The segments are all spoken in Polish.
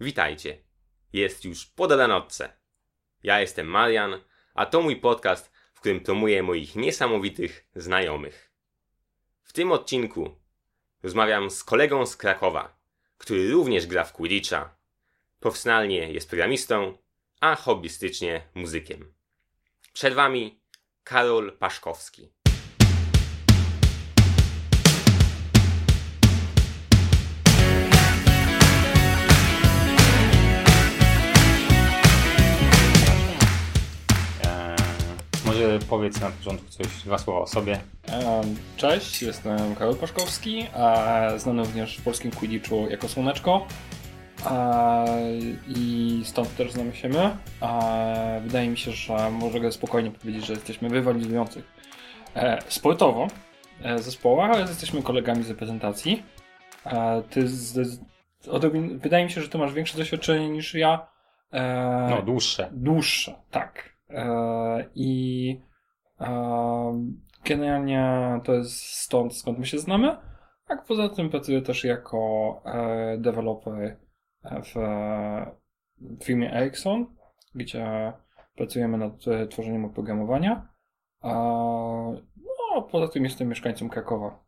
Witajcie. Jest już po dobranocce. Ja jestem Marian, a to mój podcast, w którym promuję moich niesamowitych znajomych. W tym odcinku rozmawiam z kolegą z Krakowa, który również gra w Quidditcha. Profesjonalnie jest programistą, a hobbystycznie muzykiem. Przed wami Karol Paszkowski. Powiedz na początku coś, dwa słowa o sobie. Cześć, jestem Karol Paszkowski, a znany również w polskim Quidditchu jako Słoneczko. I stąd też znamy się my. Wydaje mi się, że mogę spokojnie powiedzieć, że jesteśmy rywalizujących e, sportowo e, zespołach, ale jesteśmy kolegami z reprezentacji. E, ty z, wydaje mi się, że ty masz większe doświadczenie niż ja. No, dłuższe. Dłuższe, tak. I generalnie to jest stąd, skąd my się znamy. A poza tym pracuję też jako e, deweloper w e, firmie Ericsson, gdzie pracujemy nad e, tworzeniem oprogramowania. No, poza tym jestem mieszkańcem Krakowa.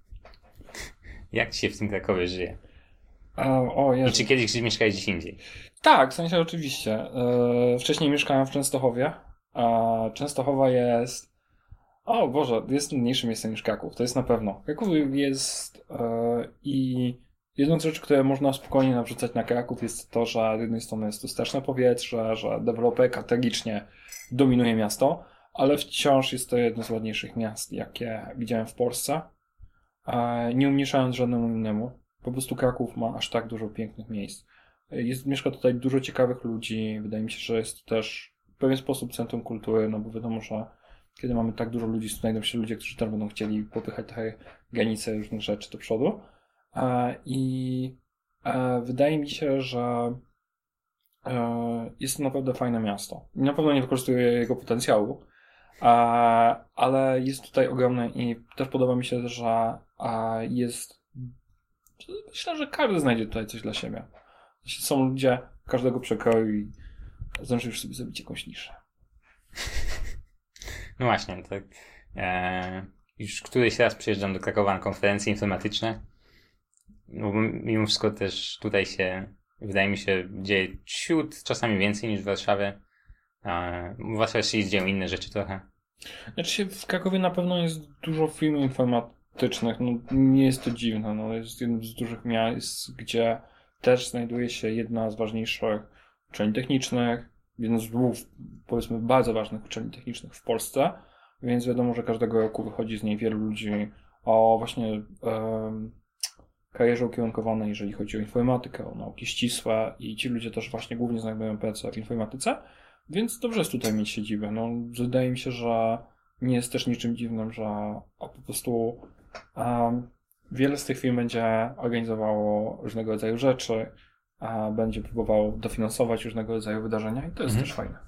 Jak ci się w tym Krakowie żyje? O, I czy kiedyś mieszkałeś gdzieś indziej? Tak, w sensie oczywiście. Wcześniej mieszkałem w Częstochowie, a Częstochowa jest. O Boże, jest mniejszym miejscem niż Kraków, to jest na pewno. Kraków jest e, i jedną z rzeczy, które można spokojnie nawrzucać na Kraków jest to, że z jednej strony jest to straszne powietrze, że deweloper tragicznie dominuje miasto, ale wciąż jest to jedno z ładniejszych miast, jakie widziałem w Polsce. E, nie umniejszając żadnemu innemu. Po prostu Kraków ma aż tak dużo pięknych miejsc. Jest, mieszka tutaj dużo ciekawych ludzi. Wydaje mi się, że jest to też pewien sposób centrum kultury, no bo wiadomo, że kiedy mamy tak dużo ludzi, znajdą się ludzie, którzy też będą chcieli popychać trochę granice różnych rzeczy do przodu. E, I e, wydaje mi się, że e, jest to naprawdę fajne miasto. Na pewno nie wykorzystuje jego potencjału, ale jest tutaj ogromne i też podoba mi się, że jest. Myślę, że każdy znajdzie tutaj coś dla siebie. Są ludzie każdego przekroju i zdąży już sobie zrobić jakąś niszę. No właśnie, tak. Eee, już któryś raz przyjeżdżam do Krakowa na konferencje informatyczne. No, bo mimo wszystko też tutaj się, wydaje mi się, dzieje ciut, czasami więcej niż w Warszawie. Eee, w Warszawie się dzieją inne rzeczy trochę. Znaczy się w Krakowie na pewno jest dużo firm informatycznych. No, nie jest to dziwne. No, jest jednym z dużych miast, gdzie też znajduje się jedna z ważniejszych uczelni technicznych, jeden z dwóch, powiedzmy, bardzo ważnych uczelni technicznych w Polsce, więc wiadomo, że każdego roku wychodzi z niej wielu ludzi o właśnie em, karierze ukierunkowanej, jeżeli chodzi o informatykę, o nauki ścisłe i ci ludzie też właśnie głównie znajdują pracę w informatyce, więc dobrze jest tutaj mieć siedzibę. No, wydaje mi się, że nie jest też niczym dziwnym, że po prostu um, wiele z tych firm będzie organizowało różnego rodzaju rzeczy, będzie próbowało dofinansować różnego rodzaju wydarzenia i to jest Mhm. też fajne.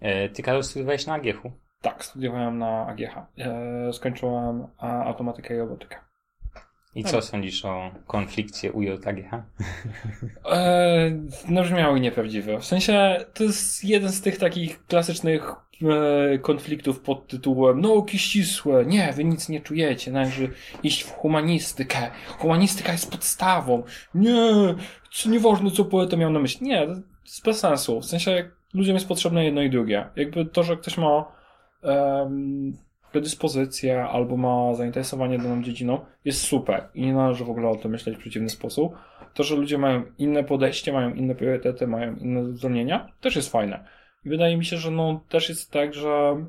Eee, ty, Karol, studiowałeś na AGH-u. Tak, studiowałem na AGH. E, skończyłem a, automatykę i robotykę. I co sądzisz o konflikcie UJ-AGH? E, no brzmiały nieprawdziwe. W sensie to jest jeden z tych takich klasycznych e, konfliktów pod tytułem nauki ścisłe. Nie, wy nic nie czujecie. Należy iść w humanistykę. Humanistyka jest podstawą. Nie, co nieważne co poeta miał na myśli. Nie, to jest bez sensu. W sensie ludziom jest potrzebne jedno i drugie. Jakby to, że ktoś ma em, predyspozycję albo ma zainteresowanie daną dziedziną jest super i nie należy w ogóle o tym myśleć w przeciwny sposób. To, że ludzie mają inne podejście, mają inne priorytety, mają inne zdolnienia, też jest fajne. Wydaje mi się, że no, też jest tak, że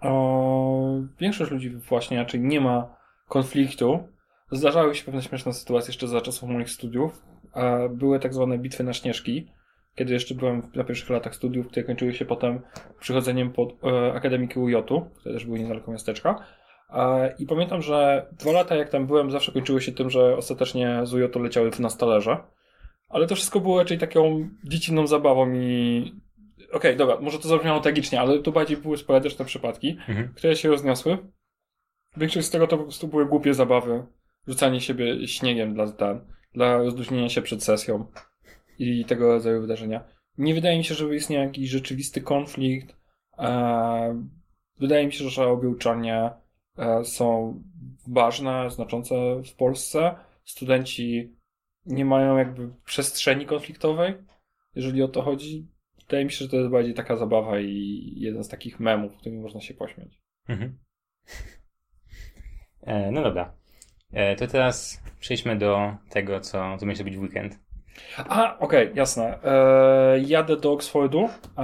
o, większość ludzi właśnie raczej nie ma konfliktu. Zdarzały się pewne śmieszne sytuacje jeszcze za czasów moich studiów. E, Były tak zwane bitwy na śnieżki, kiedy jeszcze byłem na pierwszych latach studiów, które kończyły się potem przychodzeniem pod e, Akademikę UJ-u, które też były niedaleko miasteczka. E, I pamiętam, że dwa lata jak tam byłem, zawsze kończyły się tym, że ostatecznie z UJ-u leciały na stolerze. Ale to wszystko było raczej taką dziecinną zabawą i... Okej, dobra, może to zabrzmiało tragicznie, ale to bardziej były sporadyczne przypadki, Mhm. które się rozniosły. Większość z tego to po prostu były głupie zabawy, rzucanie siebie śniegiem dla ten. dla rozluźnienia się przed sesją i tego rodzaju wydarzenia. Nie wydaje mi się, żeby istniał jakiś rzeczywisty konflikt. E, wydaje mi się, że obie uczelnie e, są ważne, znaczące w Polsce. Studenci nie mają jakby przestrzeni konfliktowej, jeżeli o to chodzi. Wydaje mi się, że to jest bardziej taka zabawa i jeden z takich memów, którymi można się pośmiać. Mhm. E, no dobra. E, to teraz przejdźmy do tego, co, myślę być w weekend. A, okej, okay, jasne. E, jadę do Oxfordu e,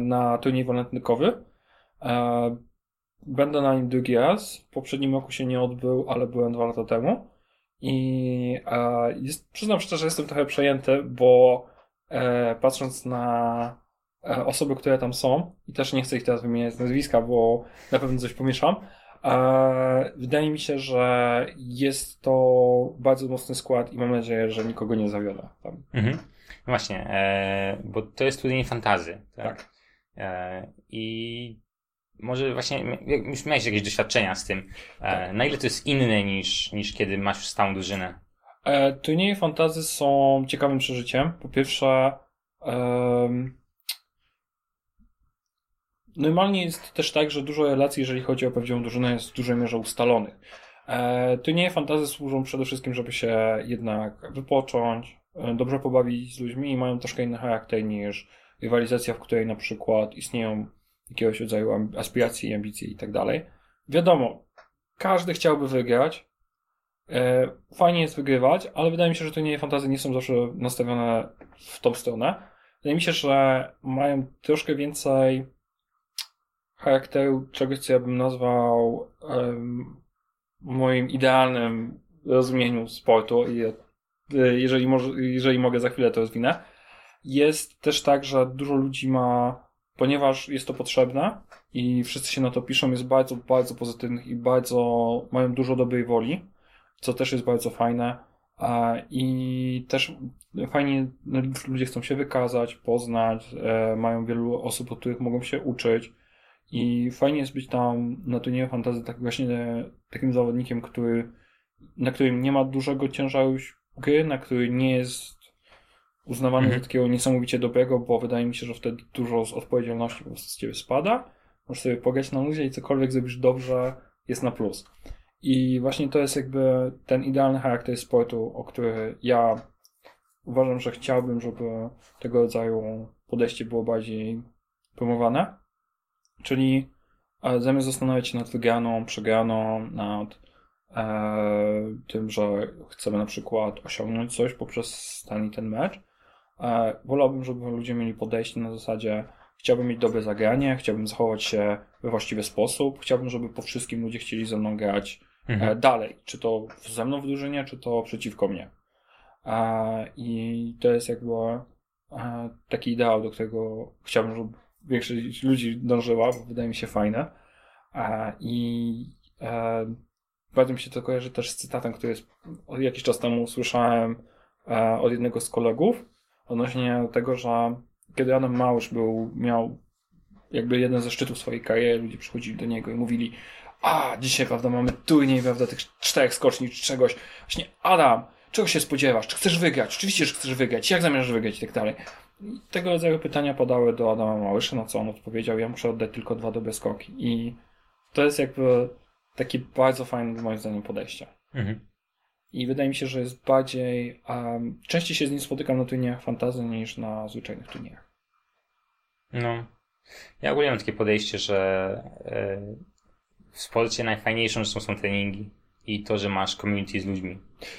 na turniej walentynkowy. E, będę na nim drugi raz. W poprzednim roku się nie odbył, ale byłem dwa lata temu. I e, jest, przyznam szczerze, jestem trochę przejęty, bo patrząc na e, osoby, które tam są, i też nie chcę ich teraz wymieniać z nazwiska, bo na pewno coś pomieszam, e, wydaje mi się, że jest to bardzo mocny skład i mam nadzieję, że nikogo nie zawiodę tam. Mhm. Właśnie, e, bo to jest turniej fantazy. Tak. Tak. E, I może właśnie, już miałeś jakieś doświadczenia z tym. E, na ile to jest inne niż, niż kiedy masz stałą drużynę? E, turnieje fantazy są ciekawym przeżyciem. Po pierwsze, em, normalnie jest też tak, że dużo relacji, jeżeli chodzi o pewną drużynę, jest w dużej mierze ustalonych. E, turnieje fantazy służą przede wszystkim, żeby się jednak wypocząć, e, dobrze pobawić z ludźmi i mają troszkę inny charakter niż rywalizacja, w której na przykład istnieją jakiegoś rodzaju aspiracje i ambicje i tak dalej. Wiadomo, każdy chciałby wygrać. E, fajnie jest wygrywać, ale wydaje mi się, że turnieje fantazy nie są zawsze nastawione w tą stronę. Wydaje mi się, że mają troszkę więcej charakteru czegoś, co ja bym nazwał em, moim idealnym rozumieniu sportu i e, jeżeli, może, jeżeli mogę za chwilę to rozwinę. Jest też tak, że dużo ludzi ma, ponieważ jest to potrzebne i wszyscy się na to piszą, jest bardzo, bardzo pozytywnych i bardzo mają dużo dobrej woli, co też jest bardzo fajne. I też fajnie no, ludzie chcą się wykazać, poznać, e, mają wielu osób, od których mogą się uczyć. I fajnie jest być tam na turnieju fantazy tak właśnie takim zawodnikiem, który, na którym nie ma dużego ciężaru gry, na który nie jest uznawany Mhm. za takiego niesamowicie dobrego, bo wydaje mi się, że wtedy dużo z odpowiedzialności po prostu z ciebie spada. Możesz sobie pograć na luzie i cokolwiek zrobisz dobrze, jest na plus. I właśnie to jest jakby ten idealny charakter sportu, o który ja uważam, że chciałbym, żeby tego rodzaju podejście było bardziej promowane. Czyli e, zamiast zastanawiać się nad wygraną, przegraną, nad e, tym, że chcemy na przykład osiągnąć coś poprzez ten i ten mecz, e, wolałbym, żeby ludzie mieli podejście na zasadzie chciałbym mieć dobre zagranie, chciałbym zachować się we właściwy sposób, chciałbym, żeby po wszystkim ludzie chcieli ze mną grać e, dalej, czy to ze mną w drużynie, czy to przeciwko mnie. E, I to jest jakby e, taki ideał, do którego chciałbym, żeby większość ludzi dążyła, bo wydaje mi się fajne. I bardzo mi się to kojarzy też z cytatem, który jest, jakiś czas temu usłyszałem od jednego z kolegów odnośnie tego, że kiedy Adam Małysz był, miał jakby jeden ze szczytów swojej kariery, ludzie przychodzili do niego i mówili a, dzisiaj, prawda, mamy turniej, prawda, tych czterech skoczni czy czegoś. Właśnie, Adam, czego się spodziewasz? Czy chcesz wygrać? Oczywiście, że chcesz wygrać. Jak zamierzasz wygrać i tak dalej. I tego rodzaju pytania padały do Adama Małysza, na co on odpowiedział, ja muszę oddać tylko dwa dobre skoki. I to jest jakby takie bardzo fajne, moim zdaniem, podejście. Mhm. I wydaje mi się, że jest bardziej. Um, częściej się z nim spotykam na turniejach fantazy niż na zwyczajnych turniejach. No. Ja ogólnie mam takie podejście, że e, w sporcie najfajniejszą rzeczą są treningi i to, że masz community z ludźmi.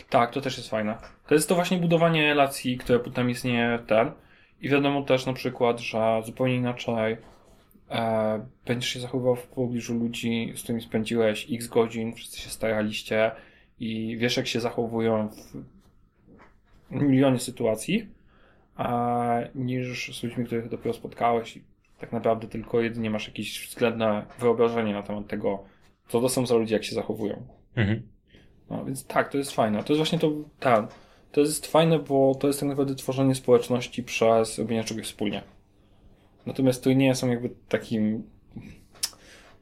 Tak, to też jest fajne. To jest to właśnie budowanie relacji, które potem istnieje ten. I wiadomo też na przykład, że zupełnie inaczej e, będziesz się zachowywał w pobliżu ludzi, z którymi spędziłeś x godzin, wszyscy się staraliście i wiesz, jak się zachowują w milionie sytuacji, a, niż z ludźmi, których dopiero spotkałeś i tak naprawdę tylko jedynie masz jakieś względne wyobrażenie na temat tego, co to są za ludzie, jak się zachowują. Mhm. No, więc tak, to jest fajne. To jest właśnie to, tak, to jest fajne, bo to jest tak naprawdę tworzenie społeczności przez robienie czegoś wspólnie. Natomiast to nie są jakby takim,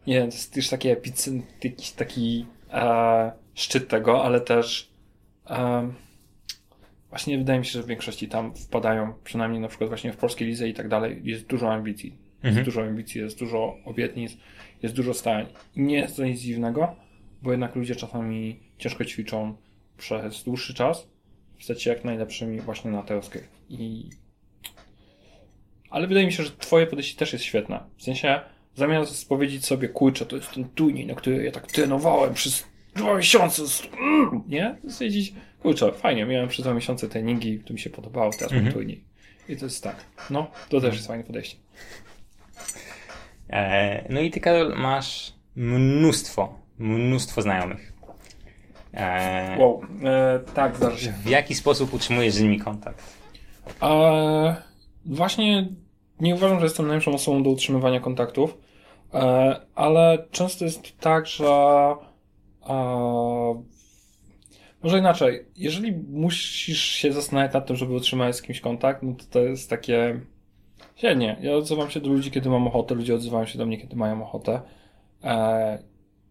nie wiem, to jest też taki jakiś taki e, szczyt tego, ale też e, właśnie wydaje mi się, że w większości tam wpadają, przynajmniej na przykład właśnie w polskiej lidze i tak dalej, jest dużo ambicji. Mhm. Jest dużo ambicji, jest dużo obietnic, jest dużo starań. I nie jest to nic dziwnego, bo jednak ludzie czasami ciężko ćwiczą przez dłuższy czas, stać się jak najlepszymi właśnie na te rozgrywki. I... Ale wydaje mi się, że twoje podejście też jest świetne. W sensie, zamiast powiedzieć sobie, kurczę, to jest ten turniej, na który ja tak trenowałem przez dwa miesiące, mm, nie? Stwierdzić, kurczę, fajnie, miałem przez dwa miesiące treningi, to mi się podobało, teraz mam Mhm. turniej. I to jest tak. No, to też jest fajne podejście. E, no i ty, Karol, masz mnóstwo, mnóstwo znajomych. E, Wow, e, tak, zdarza się. W jaki sposób utrzymujesz z nimi kontakt? E, właśnie nie uważam, że jestem najlepszą osobą do utrzymywania kontaktów, e, ale często jest tak, że e, może inaczej, jeżeli musisz się zastanawiać nad tym, żeby utrzymać z kimś kontakt, no to to jest takie średnie. Ja odzywam się do ludzi, kiedy mam ochotę, ludzie odzywają się do mnie, kiedy mają ochotę. E,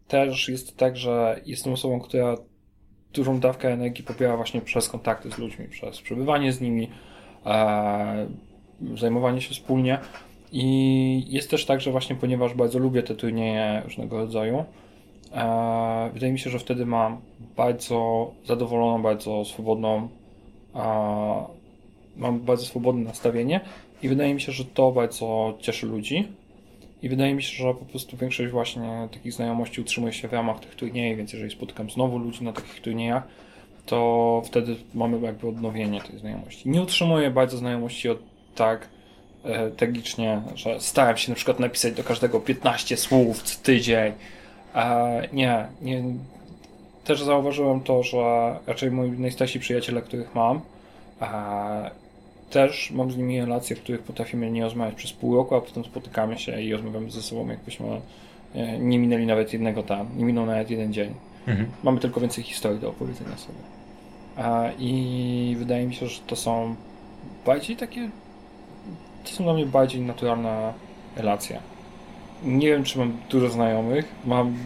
też jest tak, że jestem osobą, która dużą dawkę energii pobiera właśnie przez kontakty z ludźmi, przez przebywanie z nimi, e, zajmowanie się wspólnie. I jest też tak, że właśnie ponieważ bardzo lubię te turnieje różnego rodzaju, e, wydaje mi się, że wtedy mam bardzo zadowoloną, bardzo swobodną, e, mam bardzo swobodne nastawienie i wydaje mi się, że to bardzo cieszy ludzi. I wydaje mi się, że po prostu większość właśnie takich znajomości utrzymuje się w ramach tych turniejów, więc jeżeli spotykam znowu ludzi na takich turniejach, to wtedy mamy jakby odnowienie tej znajomości. Nie utrzymuję bardzo znajomości od tak e, tragicznie, że staram się na przykład napisać do każdego 15 słów co tydzień. E, nie, nie. Też zauważyłem to, że raczej moi najstarsi przyjaciele, których mam, e, też mam z nimi relacje, w których potrafimy nie rozmawiać przez pół roku, a potem spotykamy się i rozmawiamy ze sobą, jakbyśmy e, nie minęli nawet jednego tam, nie minął nawet jeden dzień. Mhm. Mamy tylko więcej historii do opowiedzenia sobie. I wydaje mi się, że to są bardziej takie. To są dla mnie bardziej naturalne relacje. Nie wiem, czy mam dużo znajomych. Mam.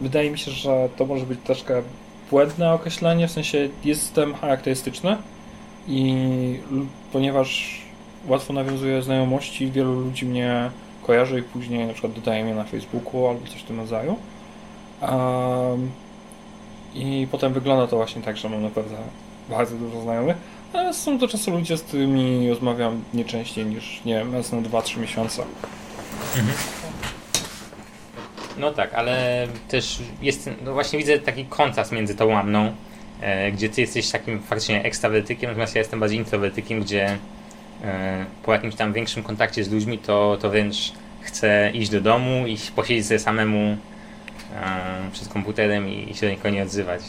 Wydaje mi się, że to może być troszkę błędne określenie, w sensie jestem charakterystyczny i ponieważ łatwo nawiązuję znajomości, wielu ludzi mnie kojarzy i później na przykład dodaje mnie na Facebooku albo coś w tym rodzaju. Um, I potem wygląda to właśnie tak, że mam naprawdę bardzo dużo znajomych, ale są to często ludzie, z którymi rozmawiam nie częściej niż, nie wiem, raz na 2-3 miesiące. No tak, ale też jest, no właśnie widzę taki kontrast między tobą a mną, e, gdzie ty jesteś takim faktycznie ekstrawertykiem, natomiast ja jestem bardziej introwertykiem, gdzie e, po jakimś tam większym kontakcie z ludźmi to, to wręcz chcę iść do domu i posiedzieć sobie samemu e, przed komputerem i, się do nikogo nie odzywać.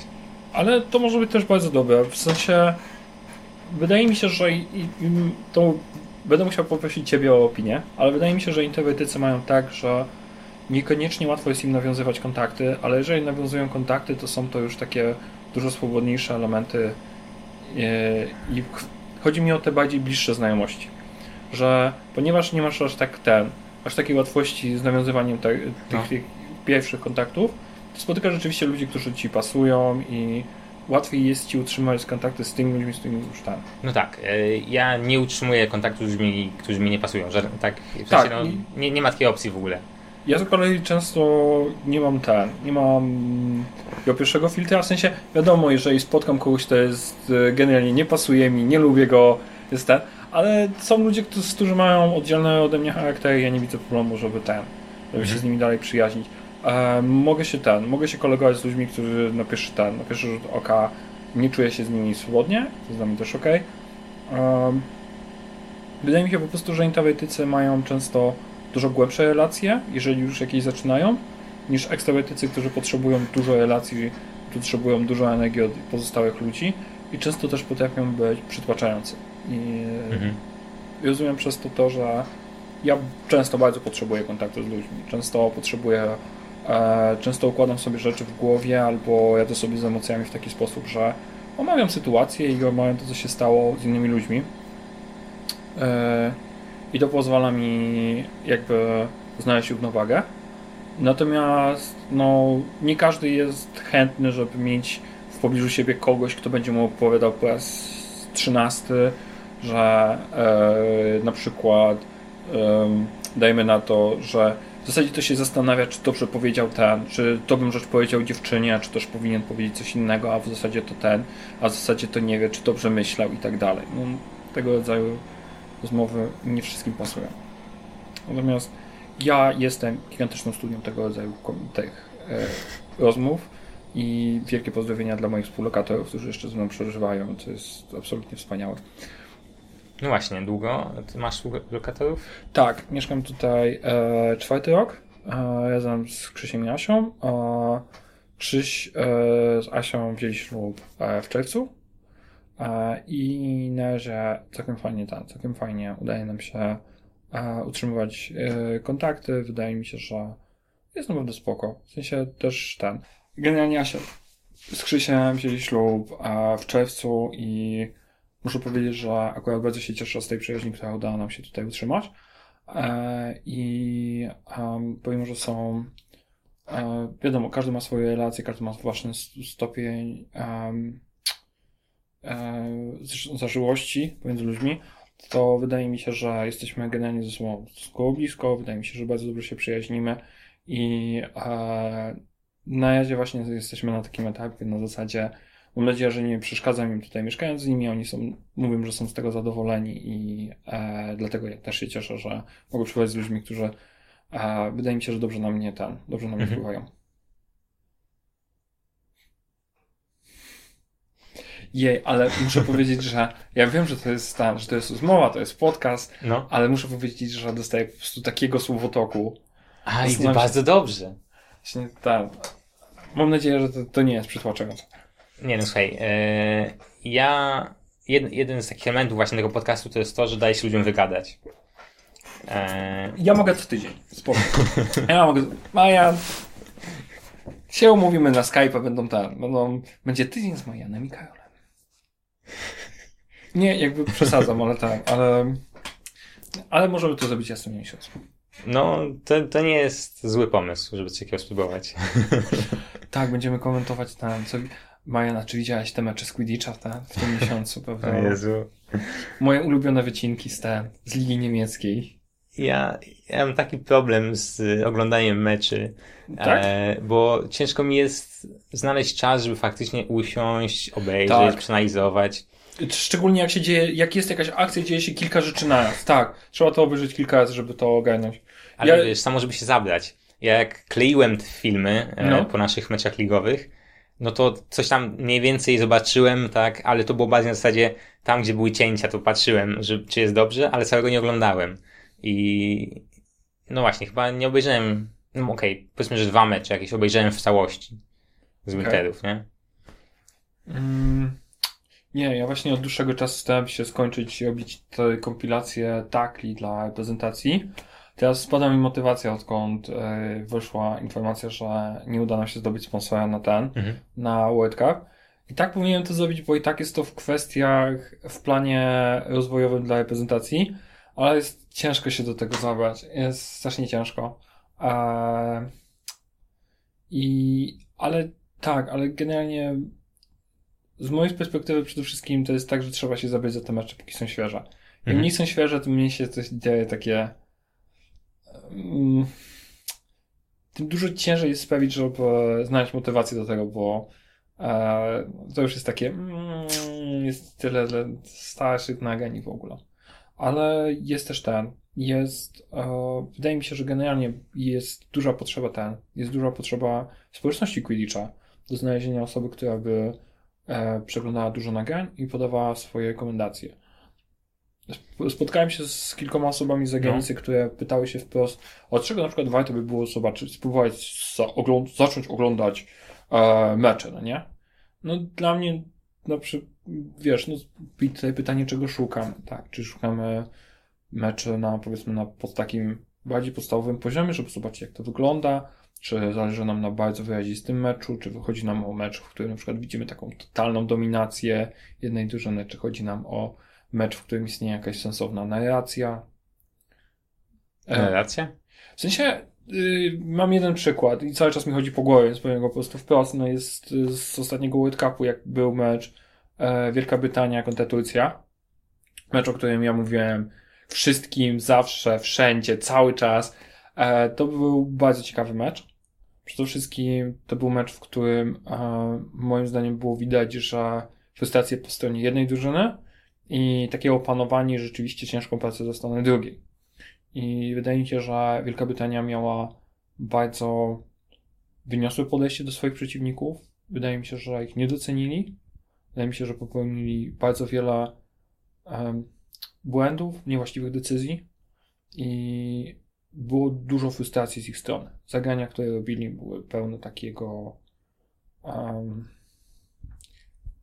Ale to może być też bardzo dobre, w sensie wydaje mi się, że i, i to będę musiał poprosić Ciebie o opinię, ale wydaje mi się, że introwertycy mają tak, że niekoniecznie łatwo jest im nawiązywać kontakty, ale jeżeli nawiązują kontakty, to są to już takie dużo swobodniejsze elementy yy, i ch- chodzi mi o te bardziej bliższe znajomości, że ponieważ nie masz aż tak ten, aż takiej łatwości z nawiązywaniem te, tych, No. tych pierwszych kontaktów, to spotykasz rzeczywiście ludzi, którzy Ci pasują i łatwiej jest Ci utrzymać kontakty z tymi ludźmi, z którymi już tam. No tak, e, ja nie utrzymuję kontaktu z ludźmi, którzy mi nie pasują, że, tak, w sensie, Tak, no, nie, nie ma takiej opcji w ogóle. Ja z kolei często nie mam ten, nie mam do pierwszego filtra, w sensie wiadomo, jeżeli spotkam kogoś, kto jest e, generalnie nie pasuje mi, nie lubię go, jest ten, ale są ludzie, którzy, mają oddzielne ode mnie charaktery, ja nie widzę problemu, żeby ten, żeby się z nimi dalej przyjaźnić. E, mogę się ten, mogę się kolegować z ludźmi, którzy na pierwszy ten, na pierwszy rzut oka nie czuję się z nimi swobodnie, to jest dla mnie też okej. Em, Wydaje mi się po prostu, że introwertycy mają często dużo głębsze relacje, jeżeli już jakieś zaczynają, niż ekstrawertycy, którzy potrzebują dużo relacji, potrzebują dużo energii od pozostałych ludzi i często też potrafią być przytłaczający. I Mhm. rozumiem przez to to, że ja często bardzo potrzebuję kontaktu z ludźmi. Często potrzebuję, e, często układam sobie rzeczy w głowie albo jadę sobie z emocjami w taki sposób, że omawiam sytuację i omawiam to, co się stało z innymi ludźmi. I to pozwala mi jakby znaleźć równowagę. Natomiast no, nie każdy jest chętny, żeby mieć w pobliżu siebie kogoś, kto będzie mu opowiadał po raz trzynasty, że e, na przykład e, dajmy na to, że w zasadzie to się zastanawia, czy dobrze powiedział ten, czy to bym rzecz powiedział dziewczynie, czy też powinien powiedzieć coś innego, a w zasadzie to ten, a w zasadzie to nie wie, czy dobrze myślał i tak dalej. No, tego rodzaju rozmowy nie wszystkim pasują. Natomiast ja jestem gigantyczną studią tego rodzaju tych e, rozmów i wielkie pozdrowienia dla moich współlokatorów, którzy jeszcze ze mną przeżywają. To jest absolutnie wspaniałe. No właśnie, długo ty masz współlokatorów? Tak, mieszkam tutaj e, czwarty rok e, razem z Krzysiem i Asią. E, Krzyś e, z Asią wzięli ślub e, w czerwcu i na razie całkiem fajnie tam, całkiem fajnie udaje nam się utrzymywać kontakty. Wydaje mi się, że jest naprawdę spoko. W sensie też ten. Generalnie Asia z Krzysiem wzięli ślub w czerwcu i muszę powiedzieć, że akurat bardzo się cieszę z tej przyjaźni, która udało nam się tutaj utrzymać. E, I pomimo, że są e, wiadomo, każdy ma swoje relacje, każdy ma własny stopień e, zażyłości pomiędzy ludźmi, to wydaje mi się, że jesteśmy generalnie ze sobą stosunkowo blisko, wydaje mi się, że bardzo dobrze się przyjaźnimy i e, na razie właśnie jesteśmy na takim etapie, na zasadzie mam nadzieję, że nie przeszkadza im tutaj mieszkając z nimi, oni są, mówią, że są z tego zadowoleni i e, dlatego ja też się cieszę, że mogę przybywać z ludźmi, którzy e, wydaje mi się, że dobrze na mnie ten, dobrze na mnie mhm. wpływają. Jej, ale muszę powiedzieć, że ja wiem, że to jest ta, że to jest rozmowa, to jest podcast, no. ale muszę powiedzieć, że dostaję po prostu takiego słowotoku. A, i bardzo dobrze. Właśnie tak. Mam nadzieję, że to, to nie jest przytłaczające. Nie no, słuchaj, yy, ja jed, jeden z takich elementów właśnie tego podcastu to jest to, że daje się ludziom wygadać. Yy... Ja mogę co tydzień, spoko. ja mogę, Maja, się umówimy na Skype, będą tam, będą, będzie tydzień z Majanem i Karolem. Nie, jakby przesadzam, ale tak, ale, ale możemy to zrobić jasno miesiąc. No, to, to nie jest zły pomysł, żeby coś takiego spróbować. tak, będziemy komentować tam, co... Maja, czy widziałaś te mecze z Quidditcha w tym miesiącu? Pewnie. O Jezu. Moje ulubione wycinki z, te, z Ligi Niemieckiej. Ja, ja mam taki problem z oglądaniem meczy, tak? e, bo ciężko mi jest znaleźć czas, żeby faktycznie usiąść, obejrzeć, tak. przeanalizować. Szczególnie jak się dzieje, jak jest jakaś akcja, dzieje się kilka rzeczy na raz. Tak, trzeba to obejrzeć kilka razy, żeby to ogarnąć. Ale ja... wiesz, samo żeby się zabrać. Ja jak kleiłem te filmy e, no. po naszych meczach ligowych, no to coś tam mniej więcej zobaczyłem, tak, ale to było bardziej na zasadzie tam, gdzie były cięcia, to patrzyłem, że, czy jest dobrze, ale całego nie oglądałem. I no właśnie, chyba nie obejrzałem, no okej, okay, powiedzmy, że dwa mecze jakieś obejrzałem w całości z Winterów, okay. nie? Mm, nie, ja właśnie od dłuższego czasu starałem się skończyć i robić te kompilacje takli dla prezentacji. Teraz spada mi motywacja, odkąd y, wyszła informacja, że nie uda nam się zdobyć sponsora na ten, mhm. na World Cup. I tak powinienem to zrobić, bo i tak jest to w kwestiach, w planie rozwojowym dla reprezentacji, ale jest ciężko się do tego zabrać. Jest strasznie ciężko. E, I, ale tak, ale generalnie z mojej perspektywy przede wszystkim to jest tak, że trzeba się zabrać za te mecze, póki są świeże. Im mhm. nie są świeże, tym mniej się coś dzieje takie Mm, tym dużo ciężej jest sprawić, żeby znaleźć motywację do tego, bo e, to już jest takie mm, jest tyle starszych nagrań w ogóle. Ale jest też ten, jest, e, wydaje mi się, że generalnie jest duża potrzeba ten, jest duża potrzeba społeczności Quidditcha do znalezienia osoby, która by e, przeglądała dużo nagrań i podawała swoje rekomendacje. Spotkałem się z kilkoma osobami z zagranicy, no. które pytały się wprost, od czego na przykład warto by było zobaczyć, spróbować za, ogląd zacząć oglądać e, mecze, no nie? No dla mnie, no przy, wiesz, no tutaj pytanie, czego szukam, tak? Czy szukamy mecze na, powiedzmy, na pod takim bardziej podstawowym poziomie, żeby zobaczyć, jak to wygląda, czy zależy nam na bardzo wyrazistym meczu, czy wychodzi nam o mecz, w którym na przykład widzimy taką totalną dominację jednej drużyny, czy chodzi nam o mecz, w którym istnieje jakaś sensowna narracja. E, narracja? W sensie, y, mam jeden przykład i cały czas mi chodzi po głowie, więc powiem go po prostu wprost. No jest y, z ostatniego World Cupu, jak był mecz e, Wielka Brytania kontra Turcja. Mecz, o którym ja mówiłem wszystkim, zawsze, wszędzie, cały czas. E, to był bardzo ciekawy mecz. Przede wszystkim to był mecz, w którym e, moim zdaniem było widać, że frustrację po stronie jednej drużyny i takie opanowanie rzeczywiście ciężką pracę ze strony drugiej. I wydaje mi się, że Wielka Brytania miała bardzo wyniosłe podejście do swoich przeciwników. Wydaje mi się, że ich nie docenili. Wydaje mi się, że popełnili bardzo wiele um, błędów, niewłaściwych decyzji i było dużo frustracji z ich strony. Zagrania, które robili, były pełne takiego um,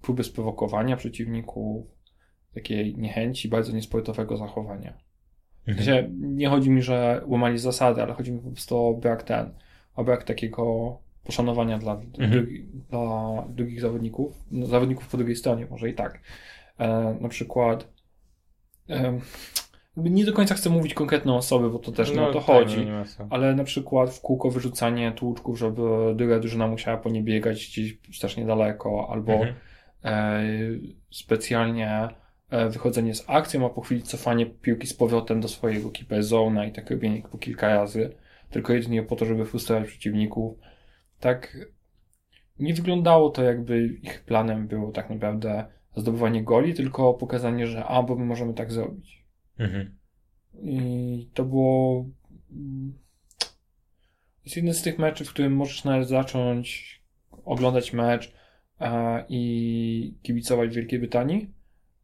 próby sprowokowania przeciwników, takiej niechęci, bardzo niesportowego zachowania. Sensie, nie chodzi mi, że łamali zasady, ale chodzi mi po prostu o brak ten, o brak takiego poszanowania dla, Mhm. drugi, dla drugich zawodników, no, zawodników po drugiej stronie, może i tak. E, na przykład e, nie do końca chcę mówić konkretne osoby, bo to też nie o to tak, chodzi. no, ma co. Ale na przykład w kółko wyrzucanie tłuczków, żeby druga drużyna musiała po nie biegać gdzieś strasznie daleko, albo Mhm. e, specjalnie wychodzenie z akcją, a po chwili cofanie piłki z powrotem do swojego keeper zona i tak robienie po kilka razy, tylko jedynie po to, żeby frustrować przeciwników. Tak nie wyglądało to jakby ich planem było tak naprawdę zdobywanie goli, tylko pokazanie, że a, bo my możemy tak zrobić. Mhm. I to było. mm, jest jeden z tych meczów, w którym możesz nawet zacząć oglądać mecz e, i kibicować Wielkiej Brytanii,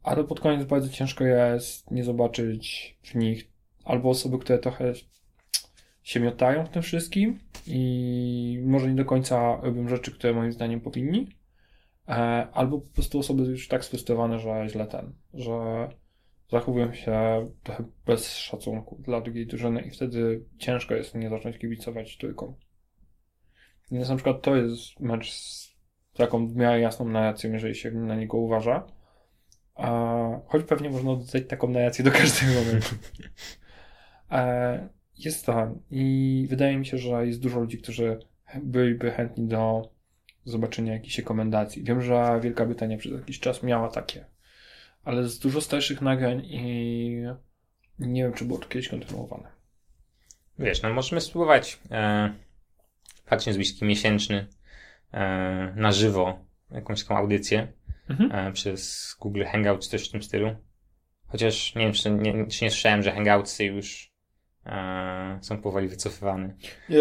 ale pod koniec bardzo ciężko jest nie zobaczyć w nich albo osoby, które trochę się miotają w tym wszystkim i może nie do końca robią rzeczy, które moim zdaniem powinni, e, albo po prostu osoby już tak sfrustrowane, że źle ten, że zachowują się trochę bez szacunku dla drugiej drużyny i wtedy ciężko jest nie zacząć kibicować trójką. Więc na przykład to jest mecz z taką w miarę jasną narracją, jeżeli się na niego uważa. Choć pewnie można dodać taką narrację do każdego meczu. E, jest tam i wydaje mi się, że jest dużo ludzi, którzy byliby chętni do zobaczenia jakichś rekomendacji. Wiem, że Wielka Brytania przez jakiś czas miała takie ale z dużo starszych nagrań i nie wiem, czy było to kiedyś kontynuowane. Wiesz, no możemy spróbować e, faktycznie zrobić miesięczny e, na żywo jakąś taką audycję Mhm. e, przez Google Hangout czy coś w tym stylu. Chociaż nie wiem, czy nie, czy nie słyszałem, że Hangoutsy już e, są powoli wycofywane.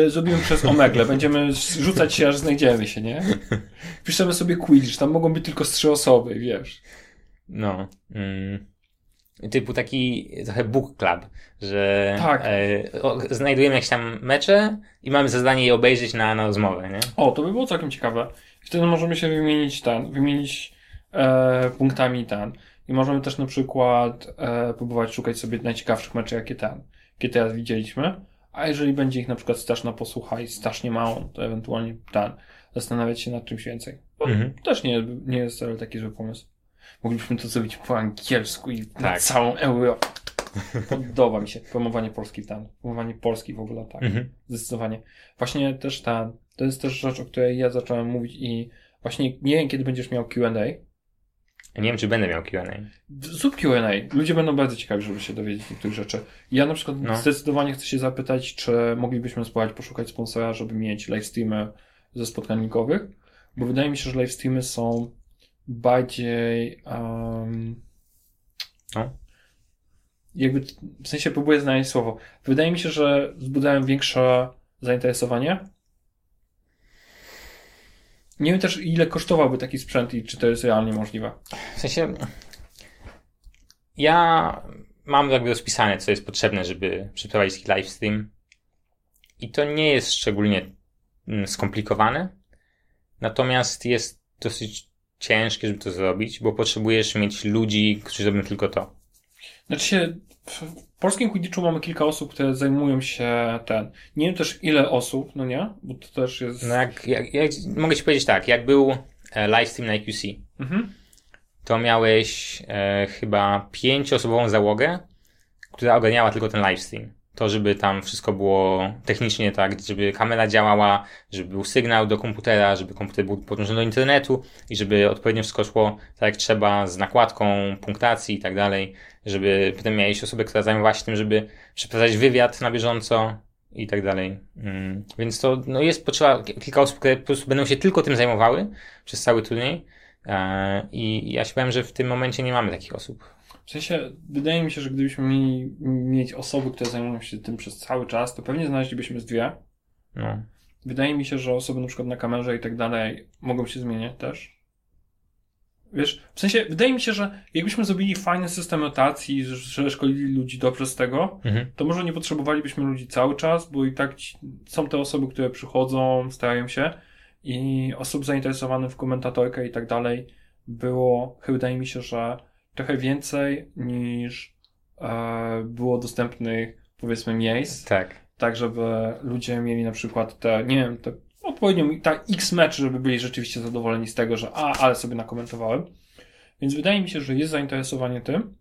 Zrobimy przez Omegle. Będziemy rzucać się, aż znajdziemy się, nie? Piszemy sobie quiz, tam mogą być tylko z trzy osoby, wiesz. No. Mm, typu taki trochę book club, że Tak. e, o, znajdujemy jakieś tam mecze i mamy za zadanie je obejrzeć na, na rozmowę, nie? O, to by było całkiem ciekawe. Wtedy możemy się wymienić ten, wymienić e, punktami ten. I możemy też na przykład e, próbować szukać sobie najciekawszych meczy, jakie ten, jakie teraz widzieliśmy. A jeżeli będzie ich na przykład straszna posłucha i strasznie mało, to ewentualnie ten, zastanawiać się nad czymś więcej. Bo Mhm. Też nie, nie jest wcale taki zły pomysł. Moglibyśmy to zrobić po angielsku i na Tak. całą Europę. Podoba mi się promowanie Polski tam. Promowanie Polski w ogóle tak. Mhm. Zdecydowanie. Właśnie też ta, to jest też rzecz, o której ja zacząłem mówić i właśnie nie wiem, kiedy będziesz miał Q&A. Ja nie wiem, czy będę miał Q&A. Zrób Q&A. Ludzie będą bardzo ciekawi, żeby się dowiedzieć niektórych rzeczy. Ja na przykład No. zdecydowanie chcę się zapytać, czy moglibyśmy spróbować poszukać sponsora, żeby mieć live streamy ze spotkań linkowych, bo wydaje mi się, że live streamy są bardziej um, No. jakby, w sensie próbuję znaleźć słowo. Wydaje mi się, że wzbudzają większe zainteresowanie. Nie wiem też, ile kosztowałby taki sprzęt i czy to jest realnie możliwe. W sensie, ja mam jakby rozpisane, co jest potrzebne, żeby przeprowadzić taki live stream. I to nie jest szczególnie mm, skomplikowane. Natomiast jest dosyć ciężkie, żeby to zrobić, bo potrzebujesz mieć ludzi, którzy zrobią tylko to. Znaczy się, w polskim Quidditchu mamy kilka osób, które zajmują się ten. Nie wiem też ile osób, no nie? Bo to też jest. No jak, jak, jak mogę ci powiedzieć tak, jak był e, live stream na IQC, Mhm. to miałeś e, chyba pięcioosobową załogę, która ogarniała tylko ten live stream. To, żeby tam wszystko było technicznie tak, żeby kamera działała, żeby był sygnał do komputera, żeby komputer był podłączony do internetu i żeby odpowiednio wszystko szło tak jak trzeba, z nakładką, punktacji i tak dalej, żeby potem miałeś osobę, która zajmowała się tym, żeby przeprowadzać wywiad na bieżąco i tak dalej. Mm, Więc to no jest potrzeba kilka osób, które po prostu będą się tylko tym zajmowały przez cały turniej. E, I ja się powiem, że w tym momencie nie mamy takich osób. W sensie, wydaje mi się, że gdybyśmy mieli mieć osoby, które zajmują się tym przez cały czas, to pewnie znaleźlibyśmy z dwie. No. Wydaje mi się, że osoby na przykład na kamerze i tak dalej mogą się zmieniać też. Wiesz, w sensie, wydaje mi się, że jakbyśmy zrobili fajny system rotacji, że- szkolili ludzi dobrze z tego, Mhm. to może nie potrzebowalibyśmy ludzi cały czas, bo i tak są te osoby, które przychodzą, starają się i osób zainteresowanych w komentatorkę i tak dalej było, chyba wydaje mi się, że trochę więcej niż e, było dostępnych, powiedzmy, miejsc, Tak. tak żeby ludzie mieli na przykład te, nie wiem, te odpowiednio, tak x meczy, żeby byli rzeczywiście zadowoleni z tego, że a, ale sobie nakomentowałem. Więc wydaje mi się, że jest zainteresowanie tym.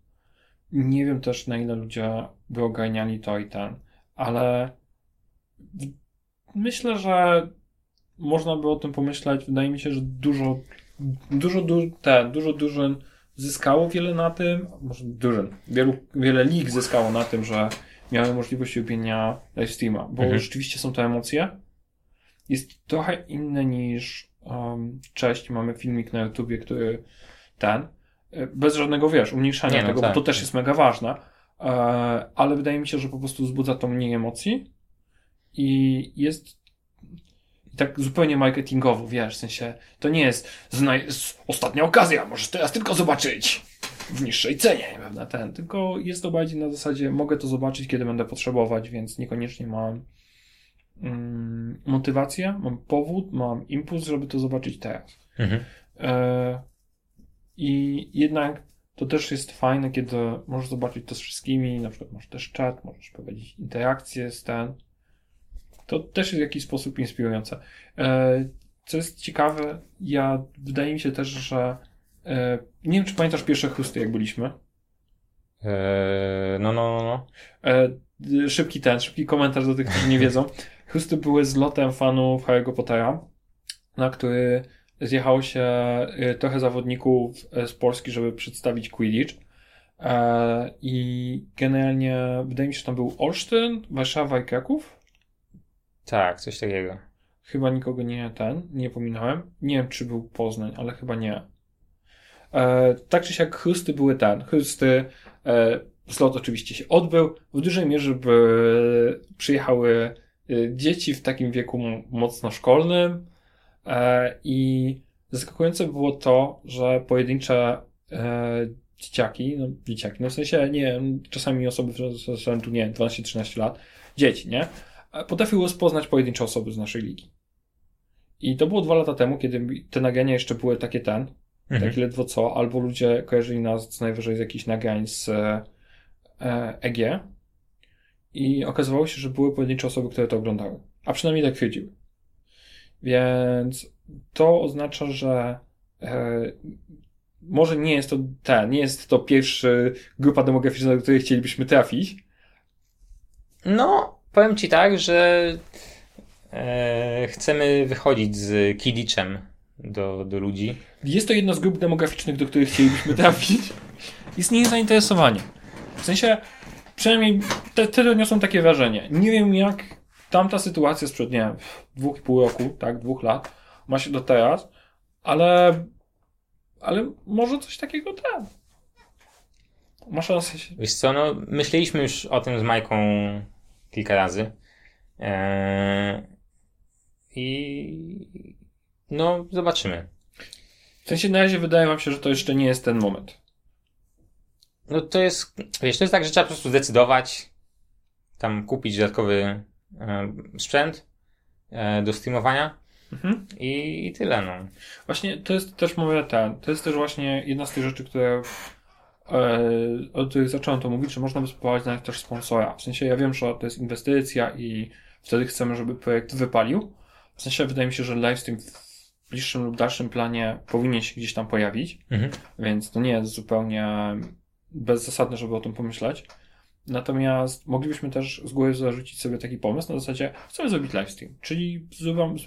Nie wiem też, na ile ludzie by ogarniali to i ten, ale myślę, że można by o tym pomyśleć. Wydaje mi się, że dużo, dużo, du, te, dużo drużyn zyskało wiele na tym, może drużyn, wielu, wiele lig zyskało na tym, że miały możliwość robienia live streama, bo Mhm. rzeczywiście są to emocje. Jest trochę inne niż um, cześć, mamy filmik na YouTubie, który ten, bez żadnego, wiesz, umniejszania Nie, no tego, tak, bo to też jest mega ważne, e, ale wydaje mi się, że po prostu wzbudza to mniej emocji i jest i tak zupełnie marketingowo, wiesz, w sensie, to nie jest ostatnia okazja, możesz teraz tylko zobaczyć w niższej cenie, prawda, ten, tylko jest to bardziej na zasadzie, mogę to zobaczyć, kiedy będę potrzebować, więc niekoniecznie mam mm, motywację, mam powód, mam impuls, żeby to zobaczyć teraz. Mhm. E, I jednak to też jest fajne, kiedy możesz zobaczyć to z wszystkimi, na przykład masz też czat, możesz prowadzić interakcje z ten. To też jest w jakiś sposób inspirujące. E, Co jest ciekawe, ja wydaje mi się też, że e, nie wiem, czy pamiętasz pierwsze chusty, jak byliśmy. Eee, no, no, no, no. E, Szybki ten, szybki komentarz do tych, którzy nie wiedzą. Chusty były z lotem fanów Harry'ego Pottera, na który zjechało się e, trochę zawodników e, z Polski, żeby przedstawić Quidditch. E, I generalnie wydaje mi się, że tam był Olsztyn, Warszawa i Kraków. Tak, coś takiego. Chyba nikogo nie ten, nie pominąłem. Nie wiem, czy był Poznań, ale chyba nie. E, tak czy siak chusty były ten. Chusty, e, slot oczywiście się odbył. W dużej mierze by przyjechały e, dzieci w takim wieku mocno szkolnym e, i zaskakujące było to, że pojedyncze e, dzieciaki, no dzieciaki, no w sensie, nie czasami osoby w rzędu, nie wiem, 12-13 lat, dzieci, nie? E, Potrafiły rozpoznać pojedyncze osoby z naszej ligi. I to było dwa lata temu, kiedy te nagrania jeszcze były takie ten, Mhm. tak ledwo co, albo ludzie kojarzyli nas co najwyżej z jakichś nagrań z e, e, EG i okazywało się, że były pojedyncze osoby, które to oglądały. A przynajmniej tak twierdziły. Więc to oznacza, że e, może nie jest to ten, nie jest to pierwszy grupa demograficzna, do której chcielibyśmy trafić. No, powiem ci tak, że e, chcemy wychodzić z Kidditchem do, do ludzi. Jest to jedna z grup demograficznych, do których chcielibyśmy trafić. Istnieje zainteresowanie. W sensie, przynajmniej te, te odniosą takie wrażenie. Nie wiem, jak tamta sytuacja sprzed, nie wiem, dwóch i pół roku, tak, dwóch lat, ma się do teraz, ale, ale może coś takiego tam. Ma szansę się. Wiesz co, no, myśleliśmy już o tym z Majką kilka razy. E, I no, zobaczymy. W sensie, na razie wydaje wam się, że to jeszcze nie jest ten moment. No to jest, wiesz, to jest tak, że trzeba po prostu zdecydować, tam kupić dodatkowy e, sprzęt e, do streamowania Mhm. i, i tyle, no. Właśnie to jest też moja ten, to jest też właśnie jedna z tych rzeczy, które e, o których zacząłem to mówić, że można by spróbować nawet też sponsora. W sensie ja wiem, że to jest inwestycja i wtedy chcemy, żeby projekt wypalił. W sensie wydaje mi się, że livestream w bliższym lub dalszym planie powinien się gdzieś tam pojawić, Mhm. więc to nie jest zupełnie bezzasadne, żeby o tym pomyśleć. Natomiast moglibyśmy też z góry zarzucić sobie taki pomysł na zasadzie, chcemy zrobić livestream, czyli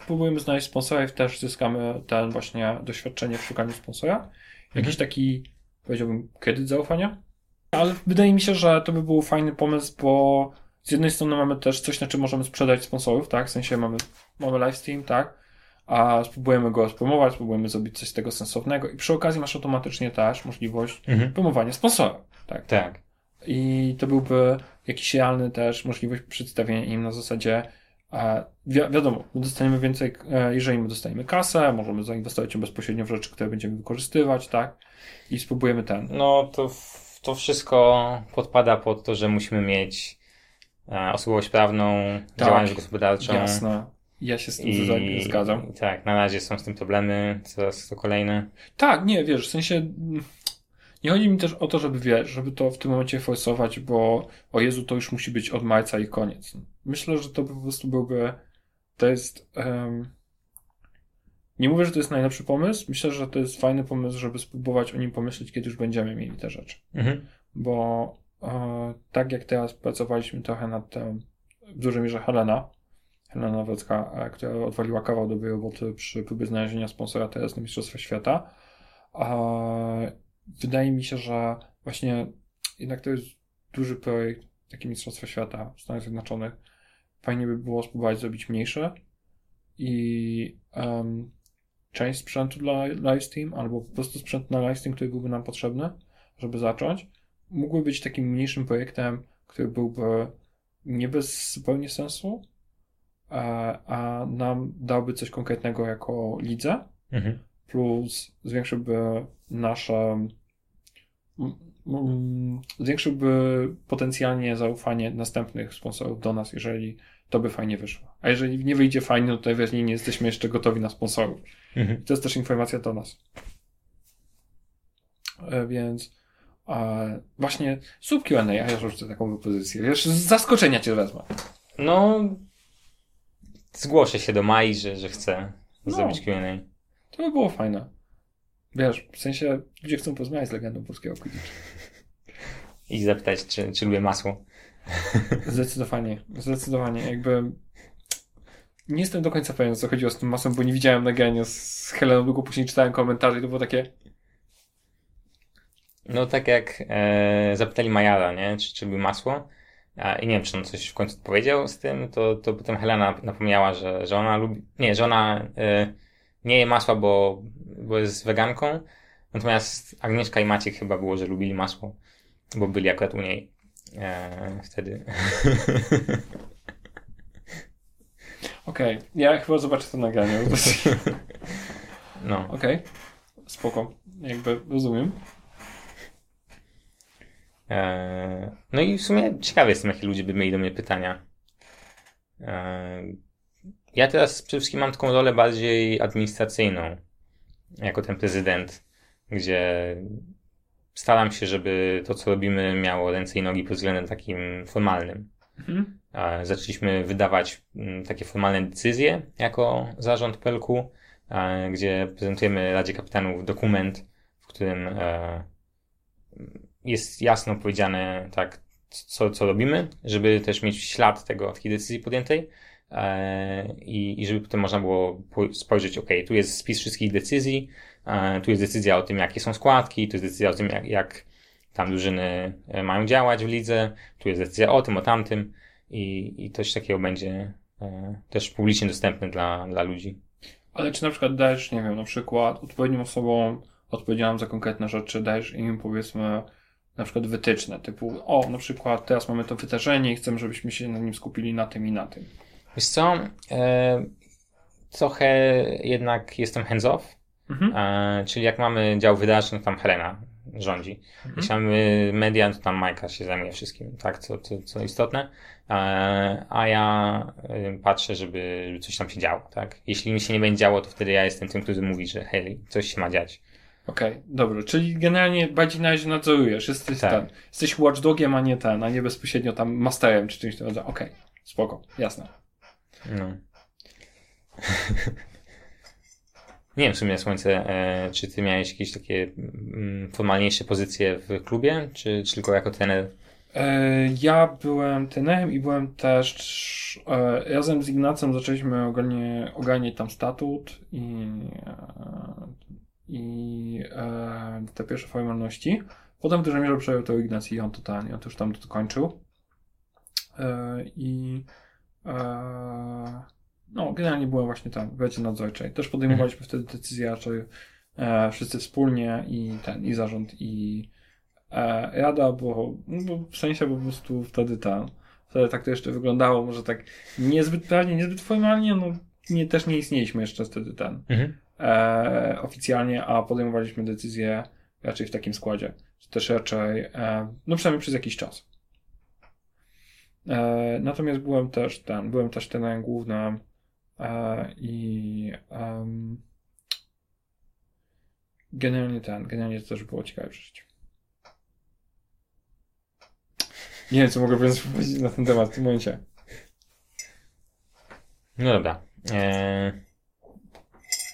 spróbujemy znaleźć sponsora i też zyskamy ten właśnie doświadczenie w szukaniu sponsora. Jakiś taki, powiedziałbym, kredyt zaufania. Ale wydaje mi się, że to by był fajny pomysł, bo z jednej strony mamy też coś, na czym możemy sprzedać sponsorów, tak? W sensie mamy, mamy livestream, tak? A spróbujemy go spromować, spróbujemy zrobić coś z tego sensownego i przy okazji masz automatycznie też możliwość Mhm. promowania sponsora, tak? Tak. I to byłby jakiś realny też możliwość przedstawienia im na zasadzie e, wi- wiadomo, my dostaniemy więcej, e, jeżeli my dostaniemy kasę, możemy zainwestować ją bezpośrednio w rzeczy, które będziemy wykorzystywać, tak? I spróbujemy ten. No to, to wszystko podpada pod to, że musimy mieć e, osobowość prawną, Tak. działalność gospodarczą. Jasne. Ja się z tym I, zgadzam. i Tak, na razie są z tym problemy, coraz to kolejne. Tak, nie, wiesz, w sensie nie chodzi mi też o to, żeby wiesz, żeby to w tym momencie forsować, bo o Jezu, to już musi być od marca i koniec. Myślę, że to po prostu byłby, to jest, em, nie mówię, że to jest najlepszy pomysł, myślę, że to jest fajny pomysł, żeby spróbować o nim pomyśleć, kiedy już będziemy mieli te rzeczy. Mhm. Bo e, tak jak teraz pracowaliśmy trochę nad tym, w dużej mierze Helena, Helena Nowacka, e, która odwaliła kawał dobrej roboty przy próbie znalezienia sponsora teraz na Mistrzostwa Świata. E, wydaje mi się, że właśnie jednak to jest duży projekt, takie Mistrzostwa Świata w Stanach Zjednoczonych. Fajnie by było spróbować zrobić mniejsze i em, część sprzętu dla livestream, albo po prostu sprzęt na livestream, który byłby nam potrzebny, żeby zacząć, mógłby być takim mniejszym projektem, który byłby nie bez zupełnie sensu, a, a nam dałby coś konkretnego jako lidze, Mhm. plus zwiększyłby nasze zwiększyłby potencjalnie zaufanie następnych sponsorów do nas, jeżeli to by fajnie wyszło. A jeżeli nie wyjdzie fajnie, no to najwyraźniej nie jesteśmy jeszcze gotowi na sponsorów. Mhm. To jest też informacja do nas. E, Więc e, właśnie sub Q&A, a ja rzucę taką wypozycję. Wiesz, z zaskoczenia cię wezmę. No, zgłoszę się do Mai, że, że chcę No. zrobić Q&A. To by było fajne. Wiesz, w sensie ludzie chcą porozmawiać z legendą polskiego Quidditch. I zapytać, czy, czy lubię masło. Zdecydowanie, zdecydowanie. Jakby nie jestem do końca pewien, co chodziło z tym masą, bo nie widziałem nagrania z Heleną, długo później czytałem komentarze i to było takie No tak jak e, zapytali Majara, nie? Czy, czy lubi masło. A, I nie wiem, czy on coś w końcu powiedział z tym, to, to potem Helena napomniała, że, że ona lubi. Nie, że ona e, nie je masła, bo, bo jest weganką. Natomiast Agnieszka i Maciek chyba było, że lubili masło, bo byli akurat u niej e, wtedy. okej, ja chyba zobaczę to nagranie. No. Okej, spoko. Jakby rozumiem. E, no i w sumie ciekawy jestem, jakie ludzie by mieli do mnie pytania. E, ja teraz przede wszystkim mam taką rolę bardziej administracyjną, jako ten prezydent, gdzie staram się, żeby to, co robimy, miało ręce i nogi pod względem takim formalnym. Mhm. Zaczęliśmy wydawać mm, takie formalne decyzje jako zarząd Pelku, gdzie prezentujemy Radzie Kapitanów dokument, w którym e, jest jasno powiedziane tak, co, co robimy, żeby też mieć ślad tego, takiej decyzji podjętej e, i, i żeby potem można było po- spojrzeć, ok, tu jest spis wszystkich decyzji, tu jest decyzja o tym, jakie są składki, tu jest decyzja o tym, jak, jak tam drużyny e, mają działać w lidze, tu jest decyzja o tym, o tamtym i, i coś takiego będzie e, też publicznie dostępne dla, dla ludzi. Ale czy na przykład dajesz, nie wiem, na przykład odpowiednim osobom odpowiedzialnym za konkretne rzeczy, dajesz im powiedzmy na przykład wytyczne, typu o, na przykład teraz mamy to wydarzenie i chcemy, żebyśmy się na nim skupili na tym i na tym. Wiesz co, e, trochę jednak jestem hands-off, Mhm. E, czyli jak mamy dział wydarzeń, to tam Helena rządzi. Jeśli mamy media, to tam Majka się zajmuje wszystkim, tak, co, co, co istotne. E, a ja e, patrzę, żeby, żeby coś tam się działo, tak. Jeśli mi się nie będzie działo, to wtedy ja jestem tym, który mówi, że hej, coś się ma dziać. Okej, dobrze, czyli generalnie bardziej na razie nadzorujesz, jesteś Tak. ten, jesteś watchdogiem, a nie ten, a nie bezpośrednio tam masterem czy czymś rodzaju. Okej, spoko, jasne. No. Nie wiem w sumie, Słońce, e, czy ty miałeś jakieś takie mm, formalniejsze pozycje w klubie, czy, czy tylko jako trener? E, ja byłem tenem i byłem też e, razem z Ignacem zaczęliśmy ogarnie, ogarniać tam statut i, i te pierwsze formalności. Potem w dużej mierze przejął to Ignacy i on totalnie, on to już tam to kończył. E, I no, generalnie byłem właśnie tam w Radzie Nadzorczej. Też podejmowaliśmy wtedy decyzje raczej e, wszyscy wspólnie i ten, i zarząd, i e, rada, bo, bo w sensie po prostu wtedy ta, wtedy tak to jeszcze wyglądało, może tak niezbyt prawnie, niezbyt formalnie, no nie, też nie istnieliśmy jeszcze wtedy ten Mhm. e, oficjalnie, a podejmowaliśmy decyzje raczej w takim składzie. Czy Też raczej, e, no przynajmniej przez jakiś czas. E, natomiast byłem też ten, byłem też trenerem głównym i em, generalnie ten, generalnie to też było ciekawe przeżycie. Nie wiem, co mogę więcej powiedzieć na ten temat w tym momencie. No dobra. E,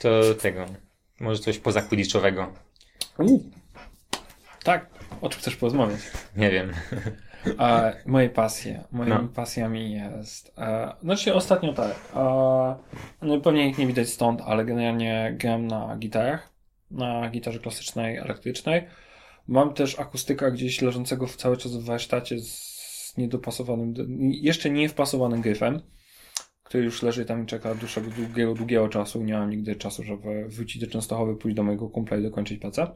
to tego. Może coś poza quidditchowego. Uuu. Tak, o czym chcesz porozmawiać? Nie wiem. E, moje pasje. Moimi No. pasjami jest. E, znaczy, ostatnio tak. E, no pewnie ich nie widać stąd, ale generalnie gram na gitarach. Na gitarze klasycznej, elektrycznej. Mam też akustyka gdzieś leżącego cały czas w warsztacie z niedopasowanym, do- jeszcze nie wpasowanym gryfem, który już leży tam i czeka dłuższego, długiego, długiego czasu nie mam nigdy czasu, żeby wrócić do Częstochowy, pójść do mojego kumpla i dokończyć pracę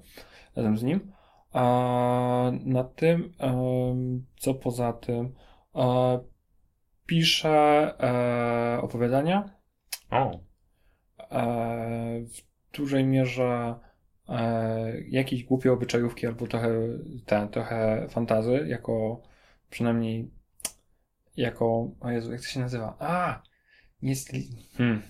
razem z nim. A na tym, co poza tym, e, piszę e, opowiadania. O. E, w dużej mierze jakieś głupie obyczajówki albo trochę, ten, trochę fantazy, jako przynajmniej jako, o Jezu, jak to się nazywa? A! Nie jest, hmm.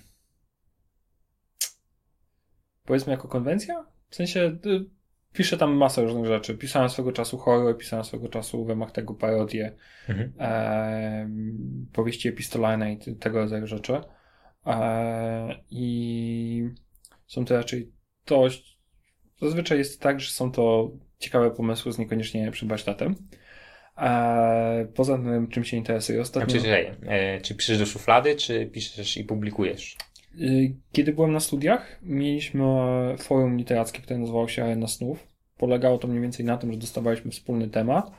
Powiedzmy jako konwencja? W sensie y, piszę tam masę różnych rzeczy. Pisałem swego czasu horror, pisałem swego czasu w ramach tego parodię, Mhm. e, powieści epistolarne i tego rodzaju rzeczy. E, I są to raczej dość. Zazwyczaj jest tak, że są to ciekawe pomysły z niekoniecznie przybasztatem. E, poza tym, czym się interesuję ostatnio. Znaczy, czekaj, e, czy piszesz do szuflady, czy piszesz i publikujesz? Y, Kiedy byłem na studiach, mieliśmy forum literackie, które nazywało się Arena Snów. Polegało to mniej więcej na tym, że dostawaliśmy wspólny temat,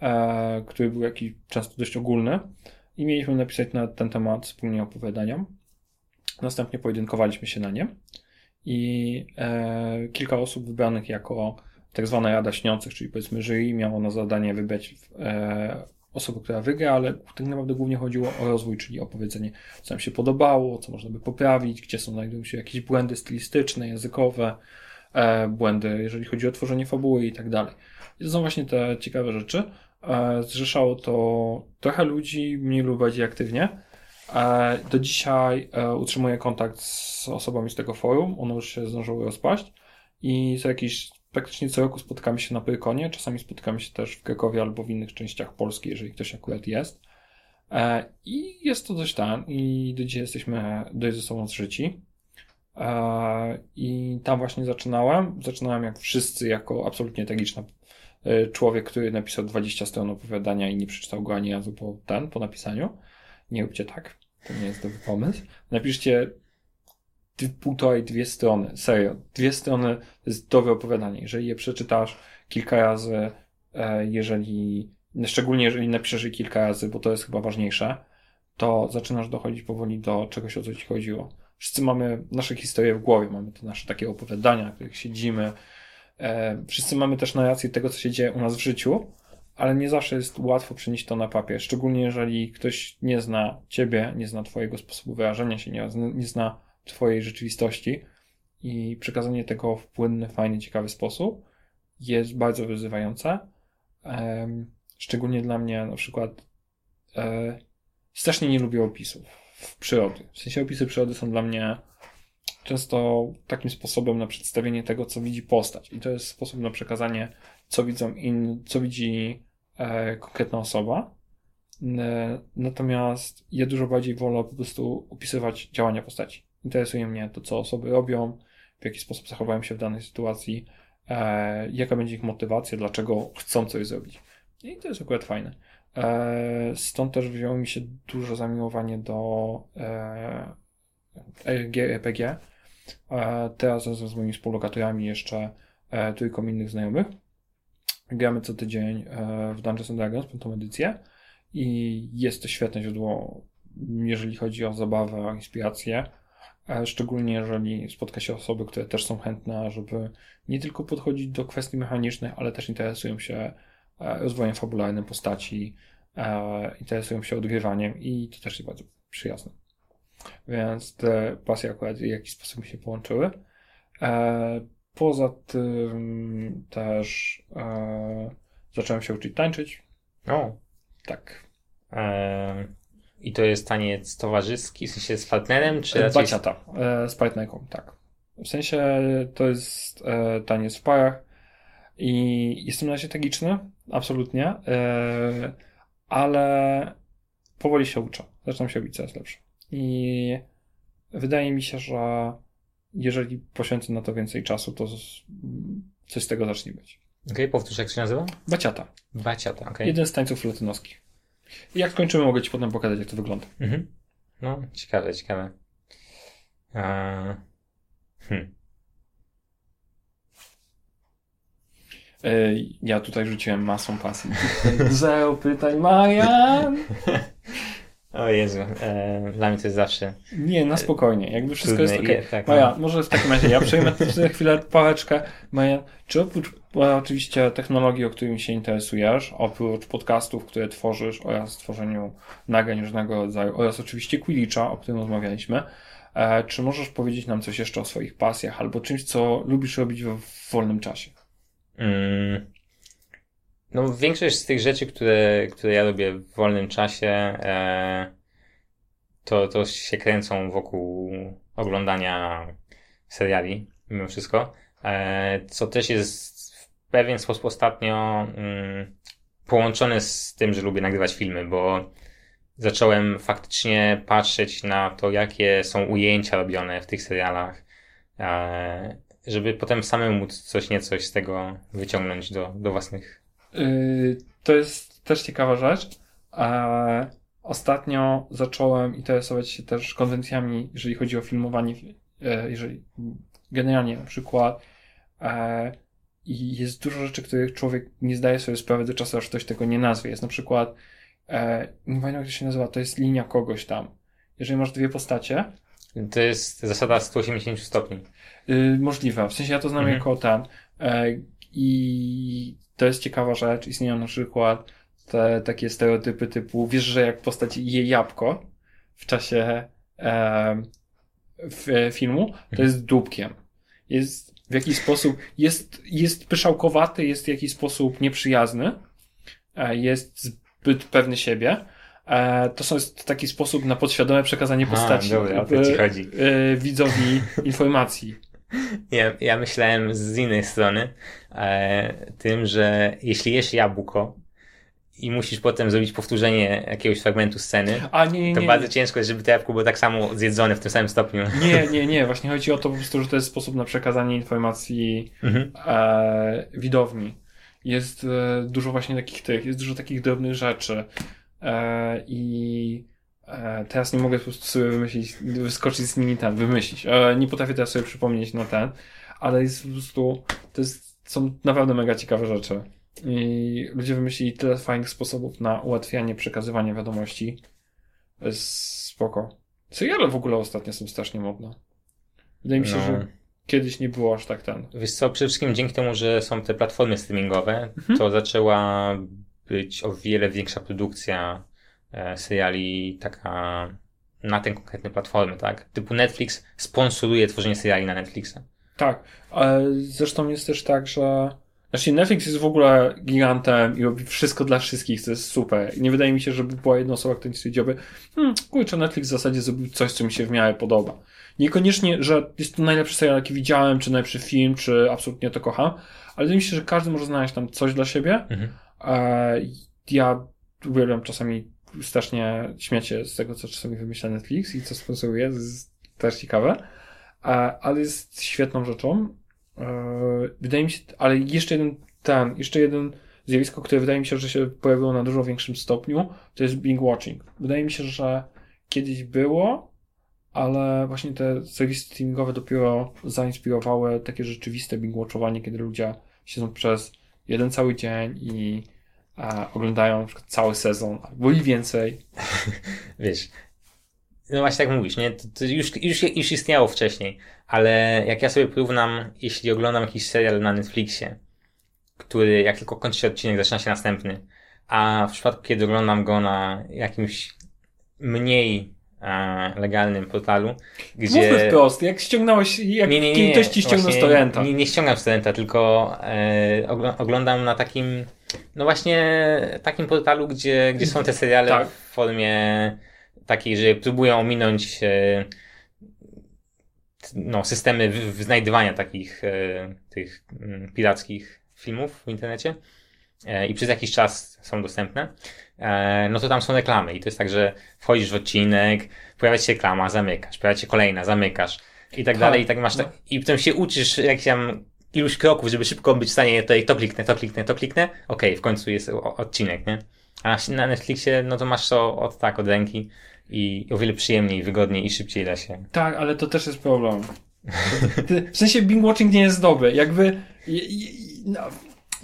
e, który był jakiś często dość ogólny i mieliśmy napisać na ten temat wspólnie opowiadania. Następnie pojedynkowaliśmy się na nie i e, kilka osób wybranych jako tak zwana Rada Śniących, czyli powiedzmy jury, miało na zadanie wybrać e, osobę, która wygra, ale tak naprawdę głównie chodziło o rozwój, czyli opowiedzenie co nam się podobało, co można by poprawić, gdzie są, znajdują się jakieś błędy stylistyczne, językowe, e, błędy, jeżeli chodzi o tworzenie fabuły i tak dalej. I to są właśnie te ciekawe rzeczy. E, zrzeszało to trochę ludzi, mniej lub bardziej aktywnie. E, do dzisiaj e, utrzymuję kontakt z osobami z tego forum, one już się zdążyły rozpaść i co jakiś, praktycznie co roku spotykamy się na Pyrkonie, czasami spotykamy się też w Krakowie albo w innych częściach Polski, jeżeli ktoś akurat jest. E, I jest to dość tam i do dzisiaj jesteśmy dość ze sobą zżyci. E, I tam właśnie zaczynałem. Zaczynałem jak wszyscy, jako absolutnie tragiczny e, człowiek, który napisał 20 stron opowiadania i nie przeczytał go ani razu po ten, po napisaniu. Nie róbcie tak. To nie jest dobry pomysł. Napiszcie półtorej, dwie strony. Serio. Dwie strony to jest dobre opowiadanie. Jeżeli je przeczytasz kilka razy, e, jeżeli, szczególnie jeżeli napiszesz je kilka razy, bo to jest chyba ważniejsze, to zaczynasz dochodzić powoli do czegoś, o co ci chodziło. Wszyscy mamy nasze historie w głowie, mamy te nasze takie opowiadania, w których siedzimy. E, wszyscy mamy też narrację tego, co się dzieje u nas w życiu, ale nie zawsze jest łatwo przenieść to na papier. Szczególnie jeżeli ktoś nie zna ciebie, nie zna twojego sposobu wyrażenia się, nie, nie zna twojej rzeczywistości i przekazanie tego w płynny, fajny, ciekawy sposób jest bardzo wyzywające. Szczególnie dla mnie na przykład e, strasznie nie lubię opisów w przyrody. W sensie opisy przyrody są dla mnie często takim sposobem na przedstawienie tego, co widzi postać. I to jest sposób na przekazanie, co widzą in, co widzi e, konkretna osoba. Natomiast ja dużo bardziej wolę po prostu opisywać działania postaci. Interesuje mnie to, co osoby robią, w jaki sposób zachowują się w danej sytuacji, e, jaka będzie ich motywacja, dlaczego chcą coś zrobić. I to jest akurat fajne. E, stąd też wzięło mi się duże zamiłowanie do e, RPG. E, teraz razem z moimi współlokatorami jeszcze e, trójką innych znajomych. Gramy co tydzień e, w Dungeons and Dragons, piątą edycję i jest to świetne źródło, jeżeli chodzi o zabawę, o inspirację. E, szczególnie jeżeli spotka się osoby, które też są chętne, żeby nie tylko podchodzić do kwestii mechanicznych, ale też interesują się e, rozwojem fabularnym postaci, e, interesują się odgrywaniem i to też jest bardzo przyjazne. Więc te pasje akurat w jakiś sposób mi się połączyły. Poza tym też zacząłem się uczyć tańczyć. O. Tak. E, I to jest taniec towarzyski, w sensie z partnerem, czy raczej... Baciata, e, z partnerką, tak. W sensie to jest e, taniec w parach i jestem na razie tragiczny, absolutnie, e, ale powoli się uczę. Zaczynam się robić coraz lepszy. I wydaje mi się, że jeżeli poświęcę na to więcej czasu, to coś z tego zacznie być. Okej, okay, powtórz, jak się nazywa? Baciata. Baciata, okej. Okay. Jeden z tańców latynoskich. Jak skończymy, mogę Ci potem pokazać, jak to wygląda. Mhm. No, ciekawe, ciekawe. Eee... Hmm. Ja tutaj rzuciłem masą pasji. Zero pytań, Marian! O Jezu, e, dla mnie to jest zawsze. Nie, na spokojnie, jakby wszystko jest ok. Tak, Maja, no. może w takim razie ja przejmę za chwilę pałeczkę. Maja, czy oprócz oczywiście technologii, o którymi się interesujesz, oprócz podcastów, które tworzysz oraz tworzeniu nagrań różnego rodzaju oraz oczywiście Quidditcha, o którym rozmawialiśmy, e, czy możesz powiedzieć nam coś jeszcze o swoich pasjach albo czymś, co lubisz robić w wolnym czasie? Mm. No, większość z tych rzeczy, które, które ja robię w wolnym czasie, e, to, to się kręcą wokół oglądania seriali, mimo wszystko. E, co też jest pewien sposób ostatnio mm, z tym, że lubię nagrywać filmy, bo zacząłem faktycznie patrzeć na to, jakie są ujęcia robione w tych serialach, e, żeby potem samemu móc coś niecoś z tego wyciągnąć do, do własnych Yy, to jest też ciekawa rzecz. Ostatnio zacząłem interesować się też konwencjami, jeżeli chodzi o filmowanie, e, jeżeli generalnie na przykład e, i jest dużo rzeczy, których człowiek nie zdaje sobie sprawy do czasu, aż ktoś tego nie nazwie. Jest na przykład, e, nie pamiętam jak to się nazywa, to jest linia kogoś tam. Jeżeli masz dwie postacie. To jest zasada 180 stopni. Yy, możliwe. W sensie ja to znam mhm. jako ten. I to jest ciekawa rzecz. Istnieją na przykład te takie stereotypy typu, wiesz, że jak postać je jabłko w czasie e, w, filmu, to jest dupkiem. Jest w jakiś sposób, jest, jest pyszałkowaty, jest w jakiś sposób nieprzyjazny, e, jest zbyt pewny siebie. E, to jest taki sposób na podświadome przekazanie postaci A, dobra. E, widzowi informacji. Ja, ja myślałem z innej strony, e, tym, że jeśli jesz jabłko i musisz potem zrobić powtórzenie jakiegoś fragmentu sceny, A, nie, nie, to nie, bardzo ciężko jest, żeby to jabłko było tak samo zjedzone w tym samym stopniu. Nie, nie, nie. Właśnie chodzi o to po prostu, że to jest sposób na przekazanie informacji mhm. e, widowni. Jest e, dużo właśnie takich tych, jest dużo takich drobnych rzeczy. E, I E, teraz nie mogę po prostu sobie wymyślić, wyskoczyć z nimi ten, wymyślić. E, nie potrafię teraz sobie przypomnieć na ten, ale jest po prostu, to jest, są naprawdę mega ciekawe rzeczy. I ludzie wymyślili tyle fajnych sposobów na ułatwianie przekazywania wiadomości. Spoko. Seriale w ogóle ostatnio są strasznie modne. Wydaje mi się, no. że kiedyś nie było aż tak ten. Wiesz co, przede wszystkim dzięki temu, że są te platformy streamingowe, mhm. to zaczęła być o wiele większa produkcja E, seriali taka na tę konkretną platformę, tak? Typu Netflix sponsoruje tworzenie seriali na Netflixa. Tak, ale zresztą jest też tak, że znaczy Netflix jest w ogóle gigantem i robi wszystko dla wszystkich, co jest super. I nie wydaje mi się, żeby była jedna osoba, która stwierdziłaby, hmm, kurczę, Netflix w zasadzie zrobił coś, co mi się w miarę podoba. Niekoniecznie, że jest to najlepszy serial, jaki widziałem, czy najlepszy film, czy absolutnie to kocham, ale wydaje mi się, że każdy może znaleźć tam coś dla siebie. Mhm. E, ja uwielbiam czasami strasznie śmiecie z tego, co czasami wymyśla Netflix i co sponsoruje, to jest też ciekawe, ale jest świetną rzeczą. E, wydaje mi się, ale jeszcze jeden ten, jeszcze jeden zjawisko, które wydaje mi się, że się pojawiło na dużo większym stopniu, to jest binge watching. Wydaje mi się, że kiedyś było, ale właśnie te serwisy streamingowe dopiero zainspirowały takie rzeczywiste binge watchowanie, kiedy ludzie siedzą przez jeden cały dzień i e, oglądają cały sezon, albo i więcej. Wiesz, no właśnie tak mówisz, nie? To, to już, już, już istniało wcześniej, ale jak ja sobie porównam, jeśli oglądam jakiś serial na Netflixie, który jak tylko kończy się odcinek, zaczyna się następny, a w przypadku, kiedy oglądam go na jakimś mniej e, legalnym portalu, gdzie... Mówmy wprost, jak ściągnąłeś, jak Nie, nie, nie, nie. ktoś ci ściągnął z Właśnie torrenta. Nie, nie ściągam z torrenta, tylko e, ogl- oglądam na takim, no właśnie takim portalu, gdzie, gdzie są te seriale Tak. w formie takiej, że próbują ominąć e, no, systemy znajdywania takich e, tych mm, pirackich filmów w internecie e, i przez jakiś czas są dostępne, no to tam są reklamy i to jest tak, że wchodzisz w odcinek, pojawia się reklama, zamykasz, pojawia się kolejna, zamykasz i tak Tak, dalej i tak masz no. tak, i potem się uczysz jak tam iluś kroków, żeby szybko być w stanie tutaj to kliknę, to kliknę, to kliknę, okej, w końcu jest odcinek, nie? A na Netflixie, no to masz to od tak, od ręki i o wiele przyjemniej, wygodniej i szybciej da się. Tak, ale to też jest problem. W sensie binge watching nie jest dobry. Jakby. no,